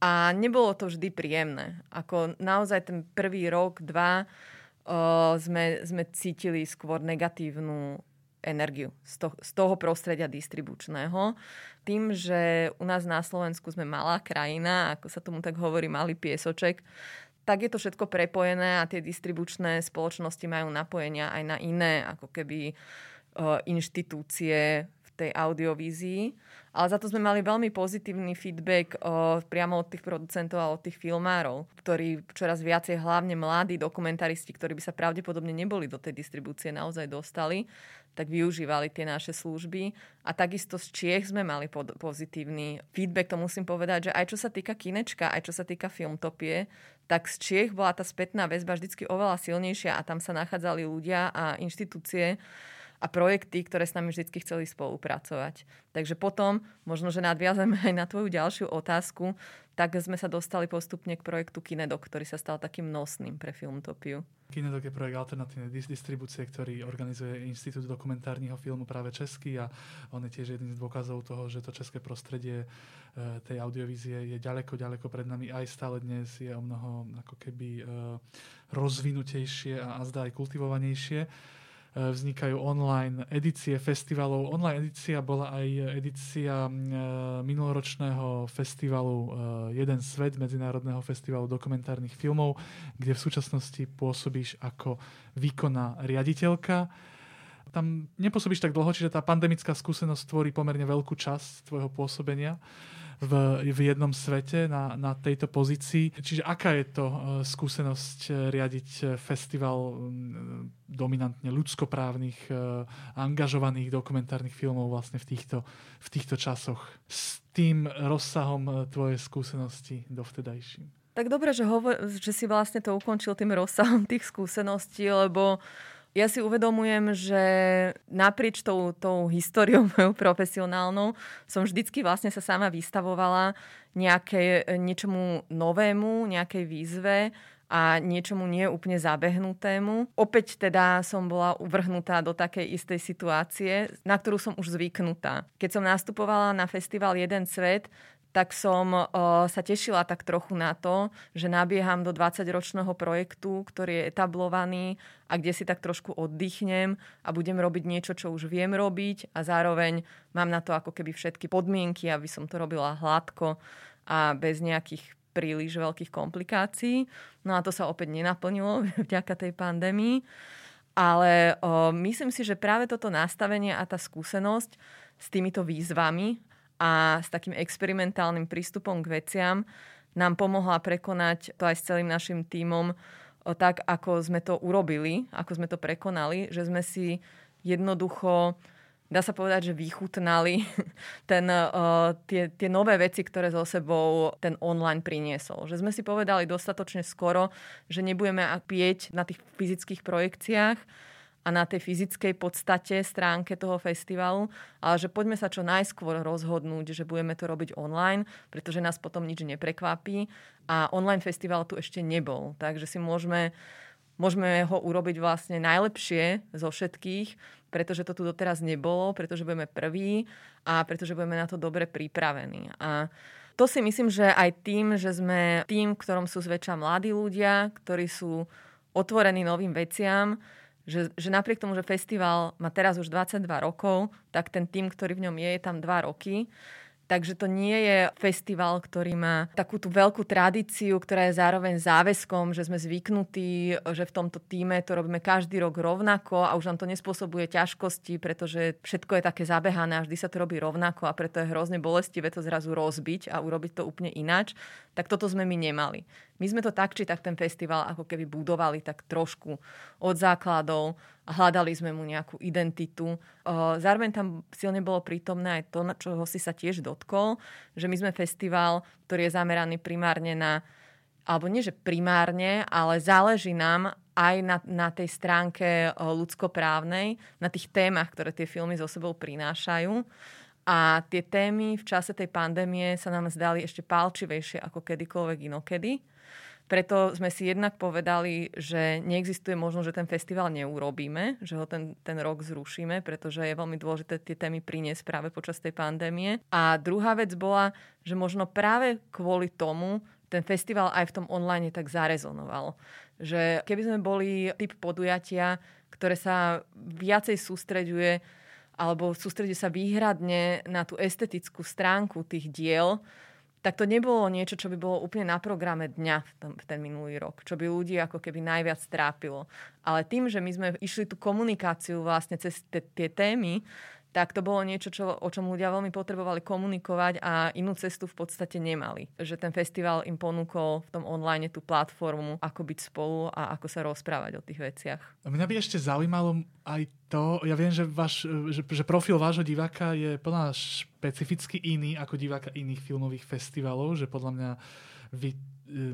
A nebolo to vždy príjemné. Ako naozaj ten prvý rok, dva o, sme, sme cítili skôr negatívnu energiu z, to, z toho prostredia distribučného. Tým, že u nás na Slovensku sme malá krajina, ako sa tomu tak hovorí, malý piesoček, tak je to všetko prepojené a tie distribučné spoločnosti majú napojenia aj na iné, ako keby inštitúcie v tej audiovízii. Ale za to sme mali veľmi pozitívny feedback o, priamo od tých producentov a od tých filmárov, ktorí čoraz viacej, hlavne mladí dokumentaristi, ktorí by sa pravdepodobne neboli do tej distribúcie naozaj dostali, tak využívali tie naše služby. A takisto z Čiech sme mali pod, pozitívny feedback, to musím povedať, že aj čo sa týka kinečka, aj čo sa týka filmtopie, tak z Čiech bola tá spätná väzba vždy oveľa silnejšia a tam sa nachádzali ľudia a inštitúcie, a projekty, ktoré s nami vždy chceli spolupracovať. Takže potom, možno, že nadviazame aj na tvoju ďalšiu otázku, tak sme sa dostali postupne k projektu Kinedok, ktorý sa stal takým nosným pre Filmtopiu. Kinedok je projekt alternatívnej distribúcie, ktorý organizuje Institút dokumentárneho filmu práve český a on je tiež jedným z dôkazov toho, že to české prostredie e, tej audiovízie je ďaleko, ďaleko pred nami. Aj stále dnes je o mnoho ako keby e, rozvinutejšie a, a zdá aj kultivovanejšie. E, vznikajú online edície festivalov. Online edícia bola aj edícia e, minuloročného festivalu e, Jeden svet, Medzinárodného festivalu dokumentárnych filmov, kde v súčasnosti pôsobíš ako výkonná riaditeľka. Tam nepôsobíš tak dlho, čiže tá pandemická skúsenosť tvorí pomerne veľkú časť tvojho pôsobenia v, v jednom svete na, na tejto pozícii. Čiže aká je to uh, skúsenosť uh, riadiť uh, festival dominantne ľudskoprávnych, angažovaných dokumentárnych filmov vlastne v týchto, v týchto časoch s tým rozsahom tvojej skúsenosti dovtedajším? Tak dobre, že, hovor, že si vlastne to ukončil tým rozsahom tých skúseností, lebo ja si uvedomujem, že naprieč tou, tou históriou mojou profesionálnou som vždycky vlastne sa sama vystavovala nejaké, niečomu novému, nejakej výzve a niečomu nie úplne zabehnutému. Opäť teda som bola uvrhnutá do takej istej situácie, na ktorú som už zvyknutá. Keď som nastupovala na festival Jeden svet, tak som uh, sa tešila tak trochu na to, že nabieham do 20-ročného projektu, ktorý je etablovaný a kde si tak trošku oddychnem a budem robiť niečo, čo už viem robiť a zároveň mám na to ako keby všetky podmienky, aby som to robila hladko a bez nejakých príliš veľkých komplikácií. No a to sa opäť nenaplnilo vďaka tej pandémii. Ale o, myslím si, že práve toto nastavenie a tá skúsenosť s týmito výzvami a s takým experimentálnym prístupom k veciam nám pomohla prekonať to aj s celým našim tímom tak, ako sme to urobili, ako sme to prekonali, že sme si jednoducho, dá sa povedať, že vychutnali ten, uh, tie, tie nové veci, ktoré so sebou ten online priniesol. Že sme si povedali dostatočne skoro, že nebudeme pieť na tých fyzických projekciách, a na tej fyzickej podstate stránke toho festivalu, ale že poďme sa čo najskôr rozhodnúť, že budeme to robiť online, pretože nás potom nič neprekvapí a online festival tu ešte nebol. Takže si môžeme, môžeme ho urobiť vlastne najlepšie zo všetkých, pretože to tu doteraz nebolo, pretože budeme prví a pretože budeme na to dobre pripravení. A to si myslím, že aj tým, že sme tým, ktorom sú zväčša mladí ľudia, ktorí sú otvorení novým veciam, že, že napriek tomu, že festival má teraz už 22 rokov, tak ten tým, ktorý v ňom je, je tam 2 roky. Takže to nie je festival, ktorý má takú tú veľkú tradíciu, ktorá je zároveň záväzkom, že sme zvyknutí, že v tomto týme to robíme každý rok rovnako a už nám to nespôsobuje ťažkosti, pretože všetko je také zabehané a vždy sa to robí rovnako a preto je hrozne bolestivé to zrazu rozbiť a urobiť to úplne ináč. Tak toto sme my nemali. My sme to tak či tak ten festival ako keby budovali tak trošku od základov a hľadali sme mu nejakú identitu. Zároveň tam silne bolo prítomné aj to, na čoho si sa tiež dotkol, že my sme festival, ktorý je zameraný primárne na alebo nie, že primárne, ale záleží nám aj na, na tej stránke ľudskoprávnej, na tých témach, ktoré tie filmy so sebou prinášajú. A tie témy v čase tej pandémie sa nám zdali ešte pálčivejšie ako kedykoľvek inokedy. Preto sme si jednak povedali, že neexistuje možnosť, že ten festival neurobíme, že ho ten, ten rok zrušíme, pretože je veľmi dôležité tie témy priniesť práve počas tej pandémie. A druhá vec bola, že možno práve kvôli tomu ten festival aj v tom online tak zarezonoval. Že keby sme boli typ podujatia, ktoré sa viacej sústreďuje alebo sústredí sa výhradne na tú estetickú stránku tých diel, tak to nebolo niečo, čo by bolo úplne na programe dňa v, tom, v ten minulý rok, čo by ľudí ako keby najviac trápilo. Ale tým, že my sme išli tú komunikáciu vlastne cez tie témy, tak to bolo niečo, čo, o čom ľudia veľmi potrebovali komunikovať a inú cestu v podstate nemali. Že ten festival im ponúkol v tom online tú platformu, ako byť spolu a ako sa rozprávať o tých veciach. Mňa by ešte zaujímalo aj to, ja viem, že, váš, že, že profil vášho diváka je plná špecificky iný ako diváka iných filmových festivalov, že podľa mňa vy e,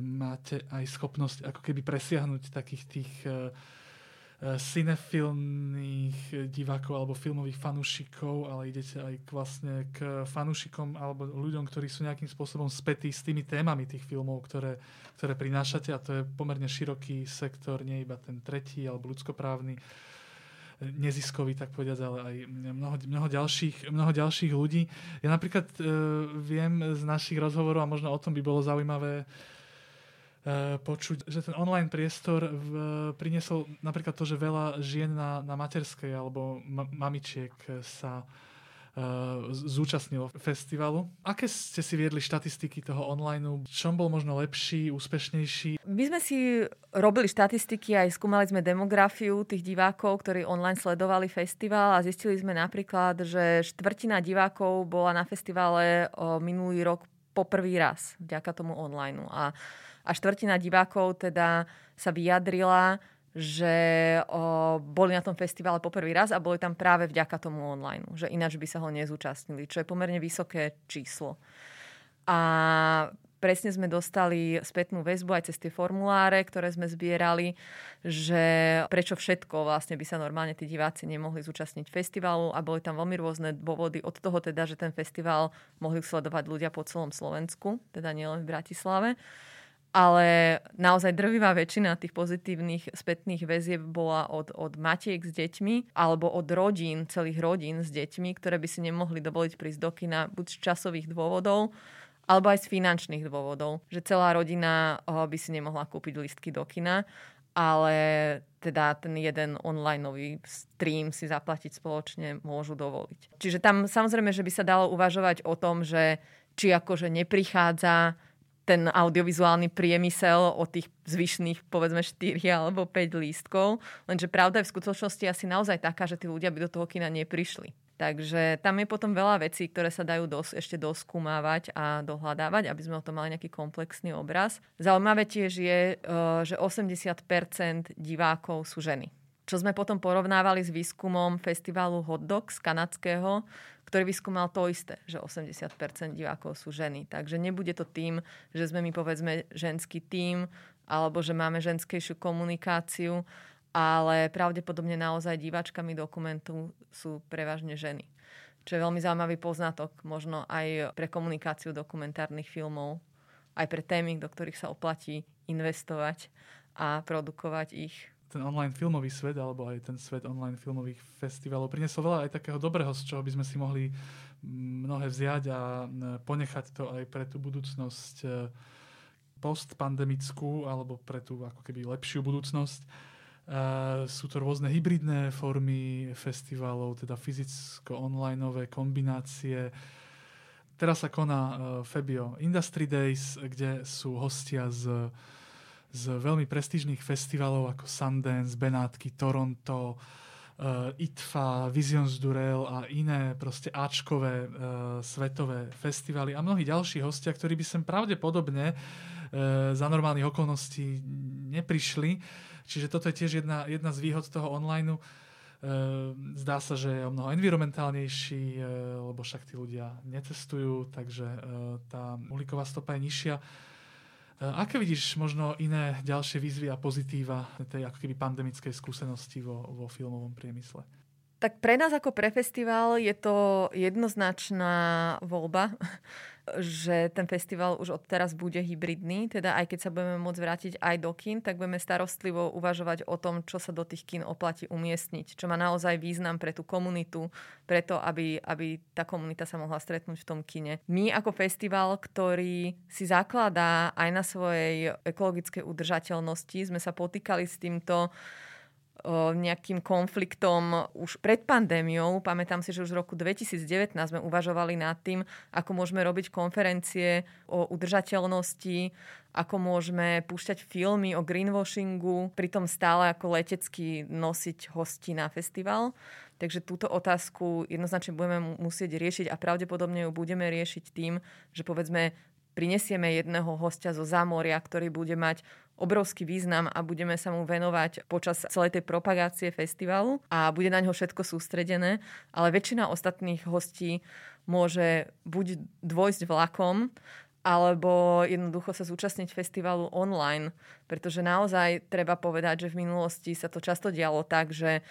máte aj schopnosť ako keby presiahnuť takých tých uh, cinefilmných divákov alebo filmových fanúšikov, ale idete aj k, vlastne k fanúšikom alebo ľuďom, ktorí sú nejakým spôsobom spätí s tými témami tých filmov, ktoré, ktoré prinášate a to je pomerne široký sektor, nie iba ten tretí alebo ľudskoprávny neziskový, tak povedať, ale aj mnoho, mnoho, ďalších, mnoho ďalších ľudí. Ja napríklad e, viem z našich rozhovorov, a možno o tom by bolo zaujímavé Eh, počuť, že ten online priestor v, priniesol napríklad to, že veľa žien na, na materskej alebo ma, mamičiek sa uh, zúčastnilo festivalu. Aké ste si viedli štatistiky toho online? Čom bol možno lepší, úspešnejší? My sme si robili štatistiky, aj skúmali sme demografiu tých divákov, ktorí online sledovali festival a zistili sme napríklad, že štvrtina divákov bola na festivale minulý rok po prvý raz vďaka tomu online. A a štvrtina divákov teda sa vyjadrila, že o, boli na tom festivale poprvý raz a boli tam práve vďaka tomu online, že ináč by sa ho nezúčastnili, čo je pomerne vysoké číslo. A presne sme dostali spätnú väzbu aj cez tie formuláre, ktoré sme zbierali, že prečo všetko vlastne by sa normálne tí diváci nemohli zúčastniť festivalu a boli tam veľmi rôzne dôvody od toho teda, že ten festival mohli sledovať ľudia po celom Slovensku, teda nielen v Bratislave ale naozaj drvivá väčšina tých pozitívnych spätných väzieb bola od, od matiek s deťmi alebo od rodín, celých rodín s deťmi, ktoré by si nemohli dovoliť prísť do kina buď z časových dôvodov, alebo aj z finančných dôvodov. Že celá rodina eh, by si nemohla kúpiť listky do kina, ale teda ten jeden online stream si zaplatiť spoločne môžu dovoliť. Čiže tam samozrejme, že by sa dalo uvažovať o tom, že či akože neprichádza ten audiovizuálny priemysel o tých zvyšných povedzme 4 alebo 5 lístkov. Lenže pravda je v skutočnosti asi naozaj taká, že tí ľudia by do toho kina neprišli. Takže tam je potom veľa vecí, ktoré sa dajú dos, ešte doskúmávať a dohľadávať, aby sme o tom mali nejaký komplexný obraz. Zaujímavé tiež je, eh, že 80% divákov sú ženy. Čo sme potom porovnávali s výskumom festivalu Hot Dogs kanadského, ktorý vyskúmal to isté, že 80% divákov sú ženy. Takže nebude to tým, že sme my povedzme ženský tím, alebo že máme ženskejšiu komunikáciu, ale pravdepodobne naozaj diváčkami dokumentu sú prevažne ženy. Čo je veľmi zaujímavý poznatok, možno aj pre komunikáciu dokumentárnych filmov, aj pre témy, do ktorých sa oplatí investovať a produkovať ich ten online filmový svet, alebo aj ten svet online filmových festivalov priniesol veľa aj takého dobrého, z čoho by sme si mohli mnohé vziať a ponechať to aj pre tú budúcnosť e, postpandemickú alebo pre tú ako keby lepšiu budúcnosť. Uh, sú to rôzne hybridné formy festivalov, teda fyzicko-onlineové kombinácie. Teraz sa koná uh, Fabio Industry Days, kde sú hostia z z veľmi prestížnych festivalov ako Sundance, Benátky, Toronto, uh, ITFA, Visions Durel a iné proste Ačkové uh, svetové festivaly a mnohí ďalší hostia, ktorí by sem pravdepodobne uh, za normálnych okolností neprišli. Čiže toto je tiež jedna, jedna z výhod toho online. Zdá sa, že je o mnoho environmentálnejší, lebo však tí ľudia necestujú, takže tá uhlíková stopa je nižšia. Eh, aké vidíš možno iné ďalšie výzvy a pozitíva tej ako keby pandemickej skúsenosti vo, vo filmovom priemysle? Tak pre nás ako pre festival je to jednoznačná voľba že ten festival už od teraz bude hybridný, teda aj keď sa budeme môcť vrátiť aj do kin, tak budeme starostlivo uvažovať o tom, čo sa do tých kin oplatí umiestniť, čo má naozaj význam pre tú komunitu, preto aby, aby tá komunita sa mohla stretnúť v tom kine. My ako festival, ktorý si zakladá aj na svojej ekologickej udržateľnosti, sme sa potýkali s týmto nejakým konfliktom už pred pandémiou. Pamätám si, že už v roku 2019 sme uvažovali nad tým, ako môžeme robiť konferencie o udržateľnosti, ako môžeme púšťať filmy o greenwashingu, pritom stále ako letecky nosiť hosti na festival. Takže túto otázku jednoznačne budeme musieť riešiť a pravdepodobne ju budeme riešiť tým, že povedzme prinesieme jedného hostia zo zámoria, ktorý bude mať obrovský význam a budeme sa mu venovať počas celej tej propagácie festivalu a bude na ňo všetko sústredené, ale väčšina ostatných hostí môže buď dvojsť vlakom, alebo jednoducho sa zúčastniť festivalu online, pretože naozaj treba povedať, že v minulosti sa to často dialo tak, že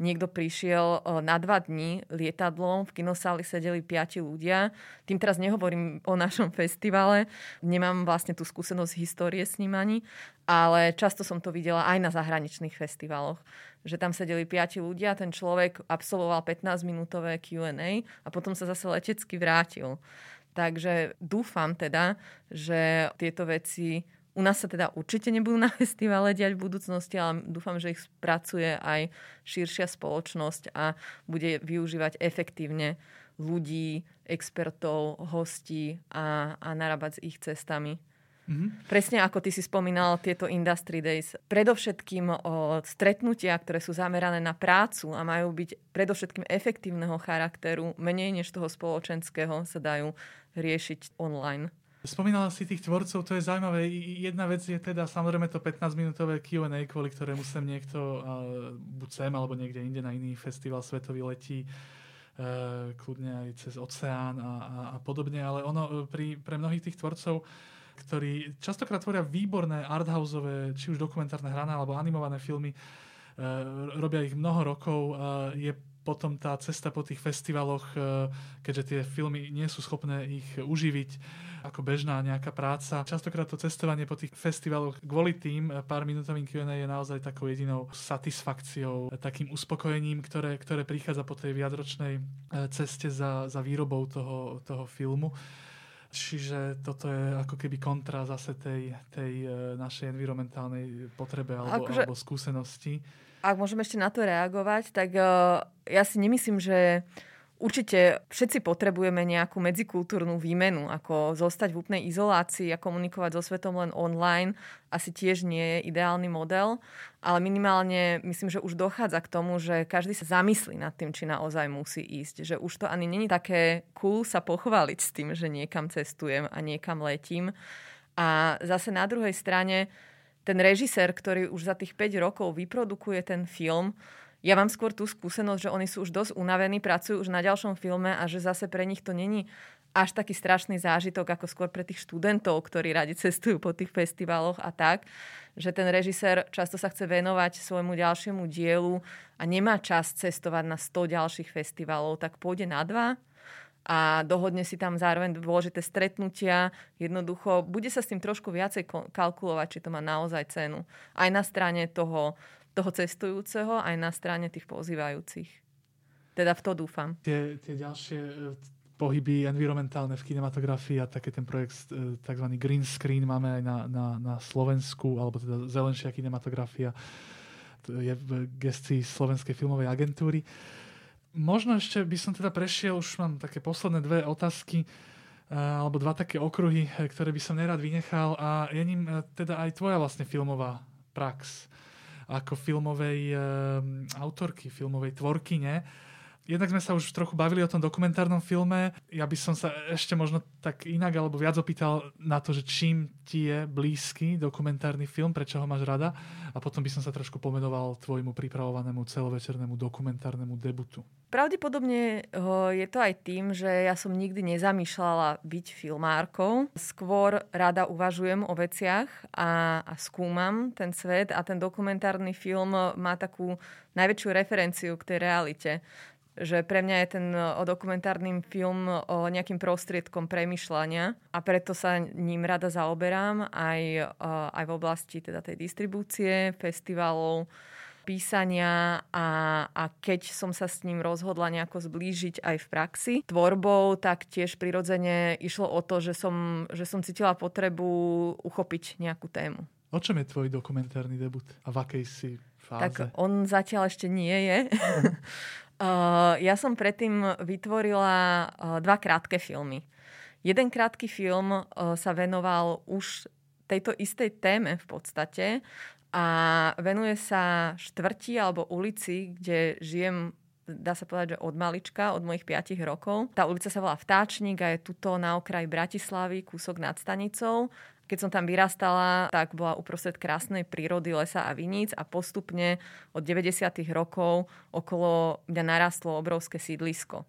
niekto prišiel e, na dva dní lietadlom, v kinosáli sedeli piati ľudia. Tým teraz nehovorím o našom festivale, nemám vlastne tú skúsenosť histórie snímaní, ale často som to videla aj na zahraničných festivaloch, že tam sedeli piati ľudia, ten človek absolvoval 15-minútové Q&A a potom sa zase letecky vrátil. Takže dúfam teda, že tieto veci u nás sa teda určite nebudú na festivale diať v budúcnosti, ale dúfam, že ich spracuje aj širšia spoločnosť a bude využívať efektívne ľudí, expertov, hostí a, a narábať s ich cestami. Mm-hmm. Presne ako ty si spomínal tieto Industry Days. Predovšetkým o stretnutia, ktoré sú zamerané na prácu a majú byť predovšetkým efektívneho charakteru, menej než toho spoločenského, sa dajú riešiť online. Spomínala si tých tvorcov, to je zaujímavé. Jedna vec je teda samozrejme to 15-minútové Q&A, kvôli ktorému sem niekto buď sem alebo niekde inde na iný festival svetový letí e, kľudne aj cez oceán a, a, a podobne, ale ono e, pri, pre mnohých tých tvorcov ktorí častokrát tvoria výborné arthouseové, či už dokumentárne hrané alebo animované filmy, e, robia ich mnoho rokov, je potom tá cesta po tých festivaloch, keďže tie filmy nie sú schopné ich uživiť, ako bežná nejaká práca. Častokrát to cestovanie po tých festivaloch kvôli tým eh, pár minútovým Q&A je naozaj takou jedinou satisfakciou, eh, takým uspokojením, ktoré, ktoré prichádza po tej viadročnej ceste za, za výrobou toho, toho filmu. Čiže toto je ako keby kontra zase tej, tej našej environmentálnej potrebe alebo, akože, alebo skúsenosti. Ak môžeme ešte na to reagovať, tak uh, ja si nemyslím, že Určite všetci potrebujeme nejakú medzikultúrnu výmenu, ako zostať v úplnej izolácii a komunikovať so svetom len online asi tiež nie je ideálny model, ale minimálne myslím, že už dochádza k tomu, že každý sa zamyslí nad tým, či naozaj musí ísť. Že už to ani není také cool sa pochváliť s tým, že niekam cestujem a niekam letím. A zase na druhej strane ten režisér, ktorý už za tých 5 rokov vyprodukuje ten film, ja mám skôr tú skúsenosť, že oni sú už dosť unavení, pracujú už na ďalšom filme a že zase pre nich to není až taký strašný zážitok, ako skôr pre tých študentov, ktorí radi cestujú po tých festivaloch a tak, že ten režisér často sa chce venovať svojmu ďalšiemu dielu a nemá čas cestovať na 100 ďalších festivalov, tak pôjde na dva a dohodne si tam zároveň dôležité stretnutia. Jednoducho bude sa s tým trošku viacej kalkulovať, či to má naozaj cenu. Aj na strane toho toho cestujúceho aj na strane tých pozývajúcich. Teda v to dúfam. Tie, tie ďalšie e, pohyby environmentálne v kinematografii a taký ten projekt e, tzv. green screen máme aj na, na, na Slovensku, alebo teda zelenšia kinematografia to je v gestii Slovenskej filmovej agentúry. Možno ešte by som teda prešiel, už mám také posledné dve otázky, e, alebo dva také okruhy, ktoré by som nerad vynechal a je ním teda aj tvoja vlastne filmová prax ako filmovej autorky, filmovej tvorkyne. Jednak sme sa už trochu bavili o tom dokumentárnom filme. Ja by som sa ešte možno tak inak alebo viac opýtal na to, že čím ti je blízky dokumentárny film, prečo ho máš rada a potom by som sa trošku pomenoval tvojmu pripravovanému celovečernému dokumentárnemu debutu. Pravdepodobne je to aj tým, že ja som nikdy nezamýšľala byť filmárkou. Skôr rada uvažujem o veciach a, a skúmam ten svet a ten dokumentárny film má takú najväčšiu referenciu k tej realite že pre mňa je ten dokumentárny film o nejakým prostriedkom premyšľania a preto sa ním rada zaoberám aj, aj v oblasti teda tej distribúcie, festivalov, písania a, a keď som sa s ním rozhodla nejako zblížiť aj v praxi tvorbou, tak tiež prirodzene išlo o to, že som, že som cítila potrebu uchopiť nejakú tému. O čom je tvoj dokumentárny debut a v akej si fáze? Tak on zatiaľ ešte nie je. uh, ja som predtým vytvorila uh, dva krátke filmy. Jeden krátky film uh, sa venoval už tejto istej téme v podstate a venuje sa štvrti alebo ulici, kde žijem dá sa povedať, že od malička, od mojich 5 rokov. Tá ulica sa volá Vtáčnik a je tuto na okraji Bratislavy, kúsok nad stanicou. Keď som tam vyrastala, tak bola uprostred krásnej prírody, lesa a viníc a postupne od 90. rokov okolo mňa narastlo obrovské sídlisko.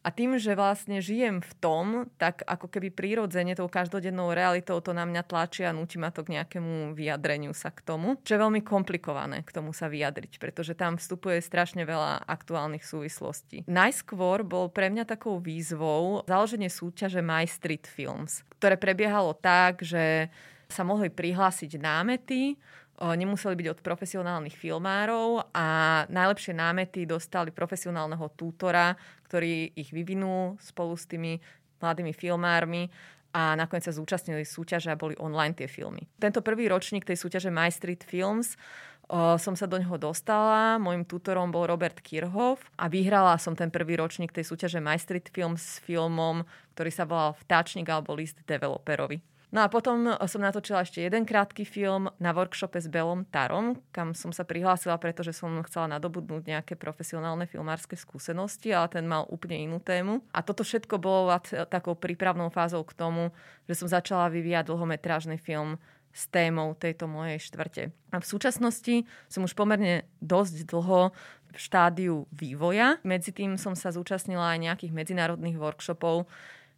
A tým, že vlastne žijem v tom, tak ako keby prírodzene tou každodennou realitou to na mňa tlačí a nutí ma to k nejakému vyjadreniu sa k tomu, čo je veľmi komplikované k tomu sa vyjadriť, pretože tam vstupuje strašne veľa aktuálnych súvislostí. Najskôr bol pre mňa takou výzvou založenie súťaže My Street Films, ktoré prebiehalo tak, že sa mohli prihlásiť námety, nemuseli byť od profesionálnych filmárov a najlepšie námety dostali profesionálneho tútora, ktorý ich vyvinul spolu s tými mladými filmármi a nakoniec sa zúčastnili súťaže a boli online tie filmy. Tento prvý ročník tej súťaže My Street Films o, som sa do neho dostala. Mojim tutorom bol Robert Kirchhoff a vyhrala som ten prvý ročník tej súťaže My Street Films s filmom, ktorý sa volal Vtáčnik alebo list developerovi. No a potom som natočila ešte jeden krátky film na workshope s Belom Tarom, kam som sa prihlásila, pretože som chcela nadobudnúť nejaké profesionálne filmárske skúsenosti, ale ten mal úplne inú tému. A toto všetko bolo takou prípravnou fázou k tomu, že som začala vyvíjať dlhometrážny film s témou tejto mojej štvrte. A v súčasnosti som už pomerne dosť dlho v štádiu vývoja. Medzi tým som sa zúčastnila aj nejakých medzinárodných workshopov,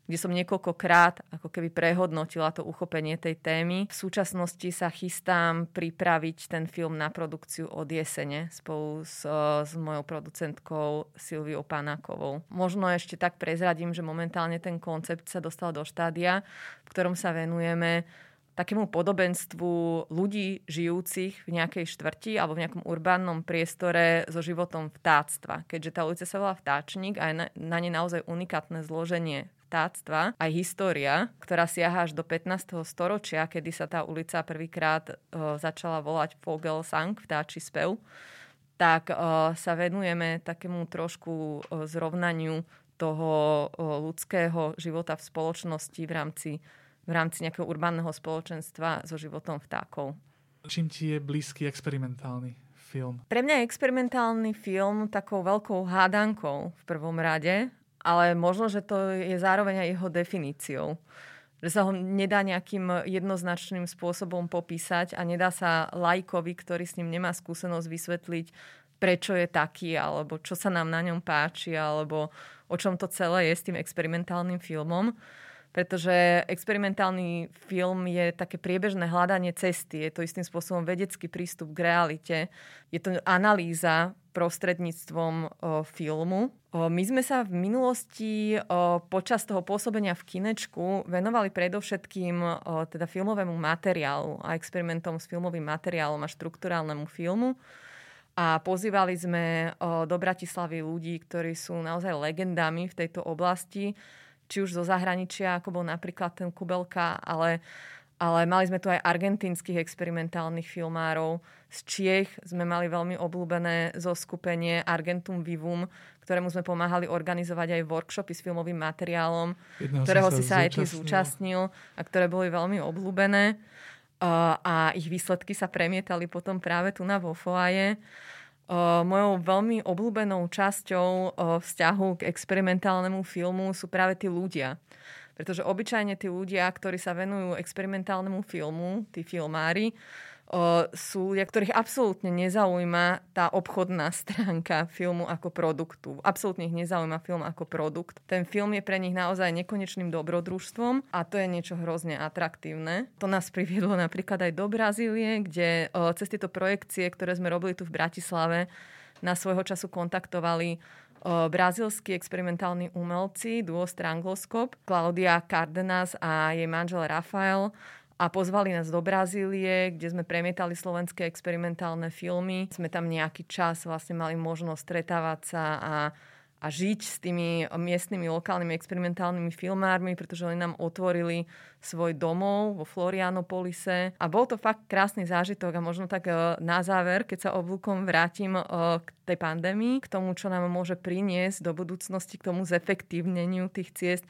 kde som niekoľkokrát ako keby prehodnotila to uchopenie tej témy. V súčasnosti sa chystám pripraviť ten film na produkciu od jesene spolu s, s mojou producentkou Silviou Panákovou. Možno ešte tak prezradím, že momentálne ten koncept sa dostal do štádia, v ktorom sa venujeme takému podobenstvu ľudí žijúcich v nejakej štvrti alebo v nejakom urbánnom priestore so životom vtáctva. Keďže tá ulica sa volá Vtáčnik a je na, na ne naozaj unikátne zloženie vtáctva, aj história, ktorá siaha až do 15. storočia, kedy sa tá ulica prvýkrát uh, začala volať Vogelsang, vtáči spev, tak uh, sa venujeme takému trošku uh, zrovnaniu toho ľudského života v spoločnosti v rámci, v rámci nejakého urbánneho spoločenstva so životom vtákov. Čím ti je blízky experimentálny film? Pre mňa je experimentálny film takou veľkou hádankou v prvom rade ale možno, že to je zároveň aj jeho definíciou. Že sa ho nedá nejakým jednoznačným spôsobom popísať a nedá sa lajkovi, ktorý s ním nemá skúsenosť, vysvetliť, prečo je taký, alebo čo sa nám na ňom páči, alebo o čom to celé je s tým experimentálnym filmom pretože experimentálny film je také priebežné hľadanie cesty. Je to istým spôsobom vedecký prístup k realite. Je to analýza prostredníctvom o, filmu. O, my sme sa v minulosti o, počas toho pôsobenia v kinečku venovali predovšetkým o, teda filmovému materiálu a experimentom s filmovým materiálom a štruktúrálnemu filmu. A pozývali sme o, do Bratislavy ľudí, ktorí sú naozaj legendami v tejto oblasti či už zo zahraničia, ako bol napríklad ten Kubelka, ale, ale mali sme tu aj argentínskych experimentálnych filmárov. Z Čiech sme mali veľmi obľúbené zo skupenie Argentum Vivum, ktorému sme pomáhali organizovať aj workshopy s filmovým materiálom, Jedného ktorého si sa aj ty zúčastnil a ktoré boli veľmi obľúbené. Uh, a ich výsledky sa premietali potom práve tu na vo foaje. Mojou veľmi obľúbenou časťou vzťahu k experimentálnemu filmu sú práve tí ľudia. Pretože obyčajne tí ľudia, ktorí sa venujú experimentálnemu filmu, tí filmári, sú ľudia, ktorých absolútne nezaujíma tá obchodná stránka filmu ako produktu. Absolútne ich nezaujíma film ako produkt. Ten film je pre nich naozaj nekonečným dobrodružstvom a to je niečo hrozne atraktívne. To nás priviedlo napríklad aj do Brazílie, kde cez tieto projekcie, ktoré sme robili tu v Bratislave, na svojho času kontaktovali brazilskí experimentálni umelci, duo Strangloskop, Claudia Cardenas a jej manžel Rafael a pozvali nás do Brazílie, kde sme premietali slovenské experimentálne filmy. Sme tam nejaký čas vlastne mali možnosť stretávať sa a a žiť s tými miestnymi lokálnymi experimentálnymi filmármi, pretože oni nám otvorili svoj domov vo Florianopolise. A bol to fakt krásny zážitok a možno tak e, na záver, keď sa oblúkom vrátim e, k tej pandémii, k tomu, čo nám môže priniesť do budúcnosti, k tomu zefektívneniu tých ciest,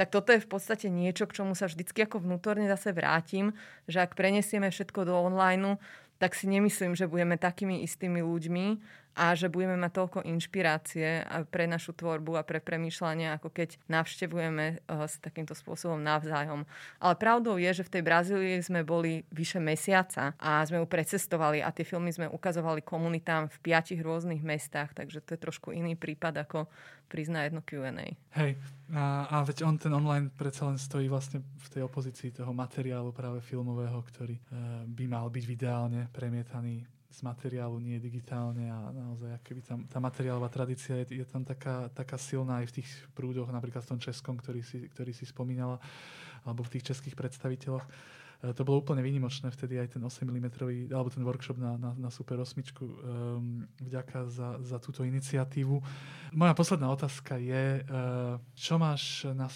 tak toto je v podstate niečo, k čomu sa vždycky ako vnútorne zase vrátim, že ak prenesieme všetko do online, tak si nemyslím, že budeme takými istými ľuďmi a že budeme mať toľko inšpirácie pre našu tvorbu a pre premýšľanie, ako keď navštevujeme eh, s takýmto spôsobom navzájom. Ale pravdou je, že v tej Brazílii sme boli vyše mesiaca a sme ju precestovali a tie filmy sme ukazovali komunitám v piatich rôznych mestách, takže to je trošku iný prípad ako prísť na jedno Q&A. Hej, a, a veď on ten online predsa len stojí vlastne v tej opozícii toho materiálu práve filmového, ktorý e, by mal byť ideálne premietaný z materiálu, nie digitálne a naozaj keby tam, tá materiálová tradícia je, je tam taká, taká silná aj v tých prúdoch, napríklad v tom českom, ktorý si, ktorý si spomínala, alebo v tých českých predstaviteľoch. E, to bolo úplne výnimočné vtedy aj ten 8 mm, alebo ten workshop na, na, na Super 8. Um, vďaka za, za túto iniciatívu. Moja posledná otázka je, uh, čo máš na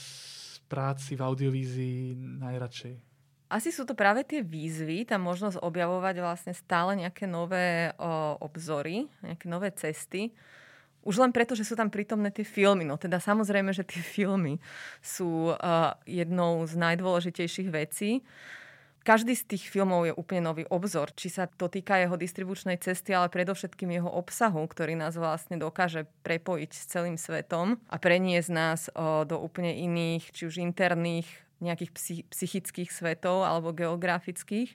práci v audiovízii najradšej? Asi sú to práve tie výzvy, tá možnosť objavovať vlastne stále nejaké nové o, obzory, nejaké nové cesty. Už len preto, že sú tam prítomné tie filmy. No teda samozrejme, že tie filmy sú uh, jednou z najdôležitejších vecí. Každý z tých filmov je úplne nový obzor, či sa to týka jeho distribučnej cesty, ale predovšetkým jeho obsahu, ktorý nás vlastne dokáže prepojiť s celým svetom a preniesť nás o, do úplne iných, či už interných nejakých psychických svetov alebo geografických.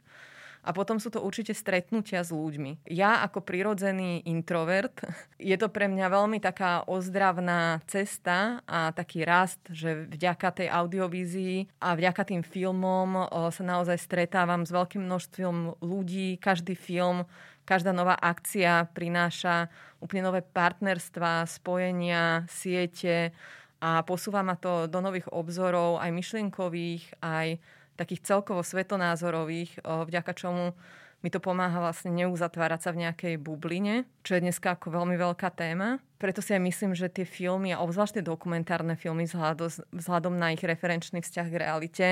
A potom sú to určite stretnutia s ľuďmi. Ja ako prirodzený introvert, je to pre mňa veľmi taká ozdravná cesta a taký rast, že vďaka tej audiovízii a vďaka tým filmom sa naozaj stretávam s veľkým množstvom ľudí. Každý film, každá nová akcia prináša úplne nové partnerstva, spojenia, siete a posúva ma to do nových obzorov, aj myšlienkových, aj takých celkovo svetonázorových, vďaka čomu mi to pomáha vlastne neuzatvárať sa v nejakej bubline, čo je dneska ako veľmi veľká téma. Preto si aj myslím, že tie filmy, a obzvlášť tie dokumentárne filmy vzhľadom na ich referenčný vzťah k realite,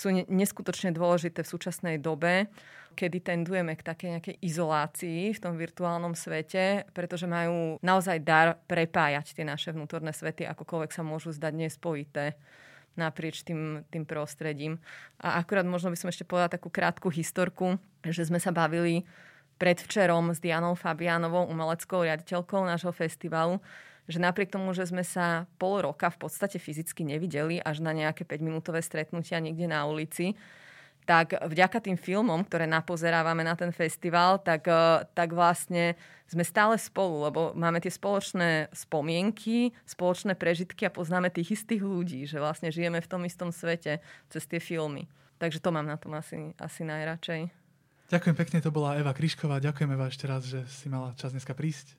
sú neskutočne dôležité v súčasnej dobe, kedy tendujeme k takej nejakej izolácii v tom virtuálnom svete, pretože majú naozaj dar prepájať tie naše vnútorné svety, akokoľvek sa môžu zdať nespojité naprieč tým, tým prostredím. A akurát možno by som ešte povedala takú krátku historku, že sme sa bavili predvčerom s Dianou Fabianovou, umeleckou riaditeľkou nášho festivalu, že napriek tomu, že sme sa pol roka v podstate fyzicky nevideli až na nejaké 5-minútové stretnutia niekde na ulici, tak vďaka tým filmom, ktoré napozerávame na ten festival, tak, eh, tak vlastne sme stále spolu, lebo máme tie spoločné spomienky, spoločné prežitky a poznáme tých istých ľudí, že vlastne žijeme v tom istom svete cez tie filmy. Takže to mám na tom asi, asi najradšej. Ďakujem pekne, to bola Eva Kryšková. Ďakujeme vás ešte raz, že si mala čas dneska prísť.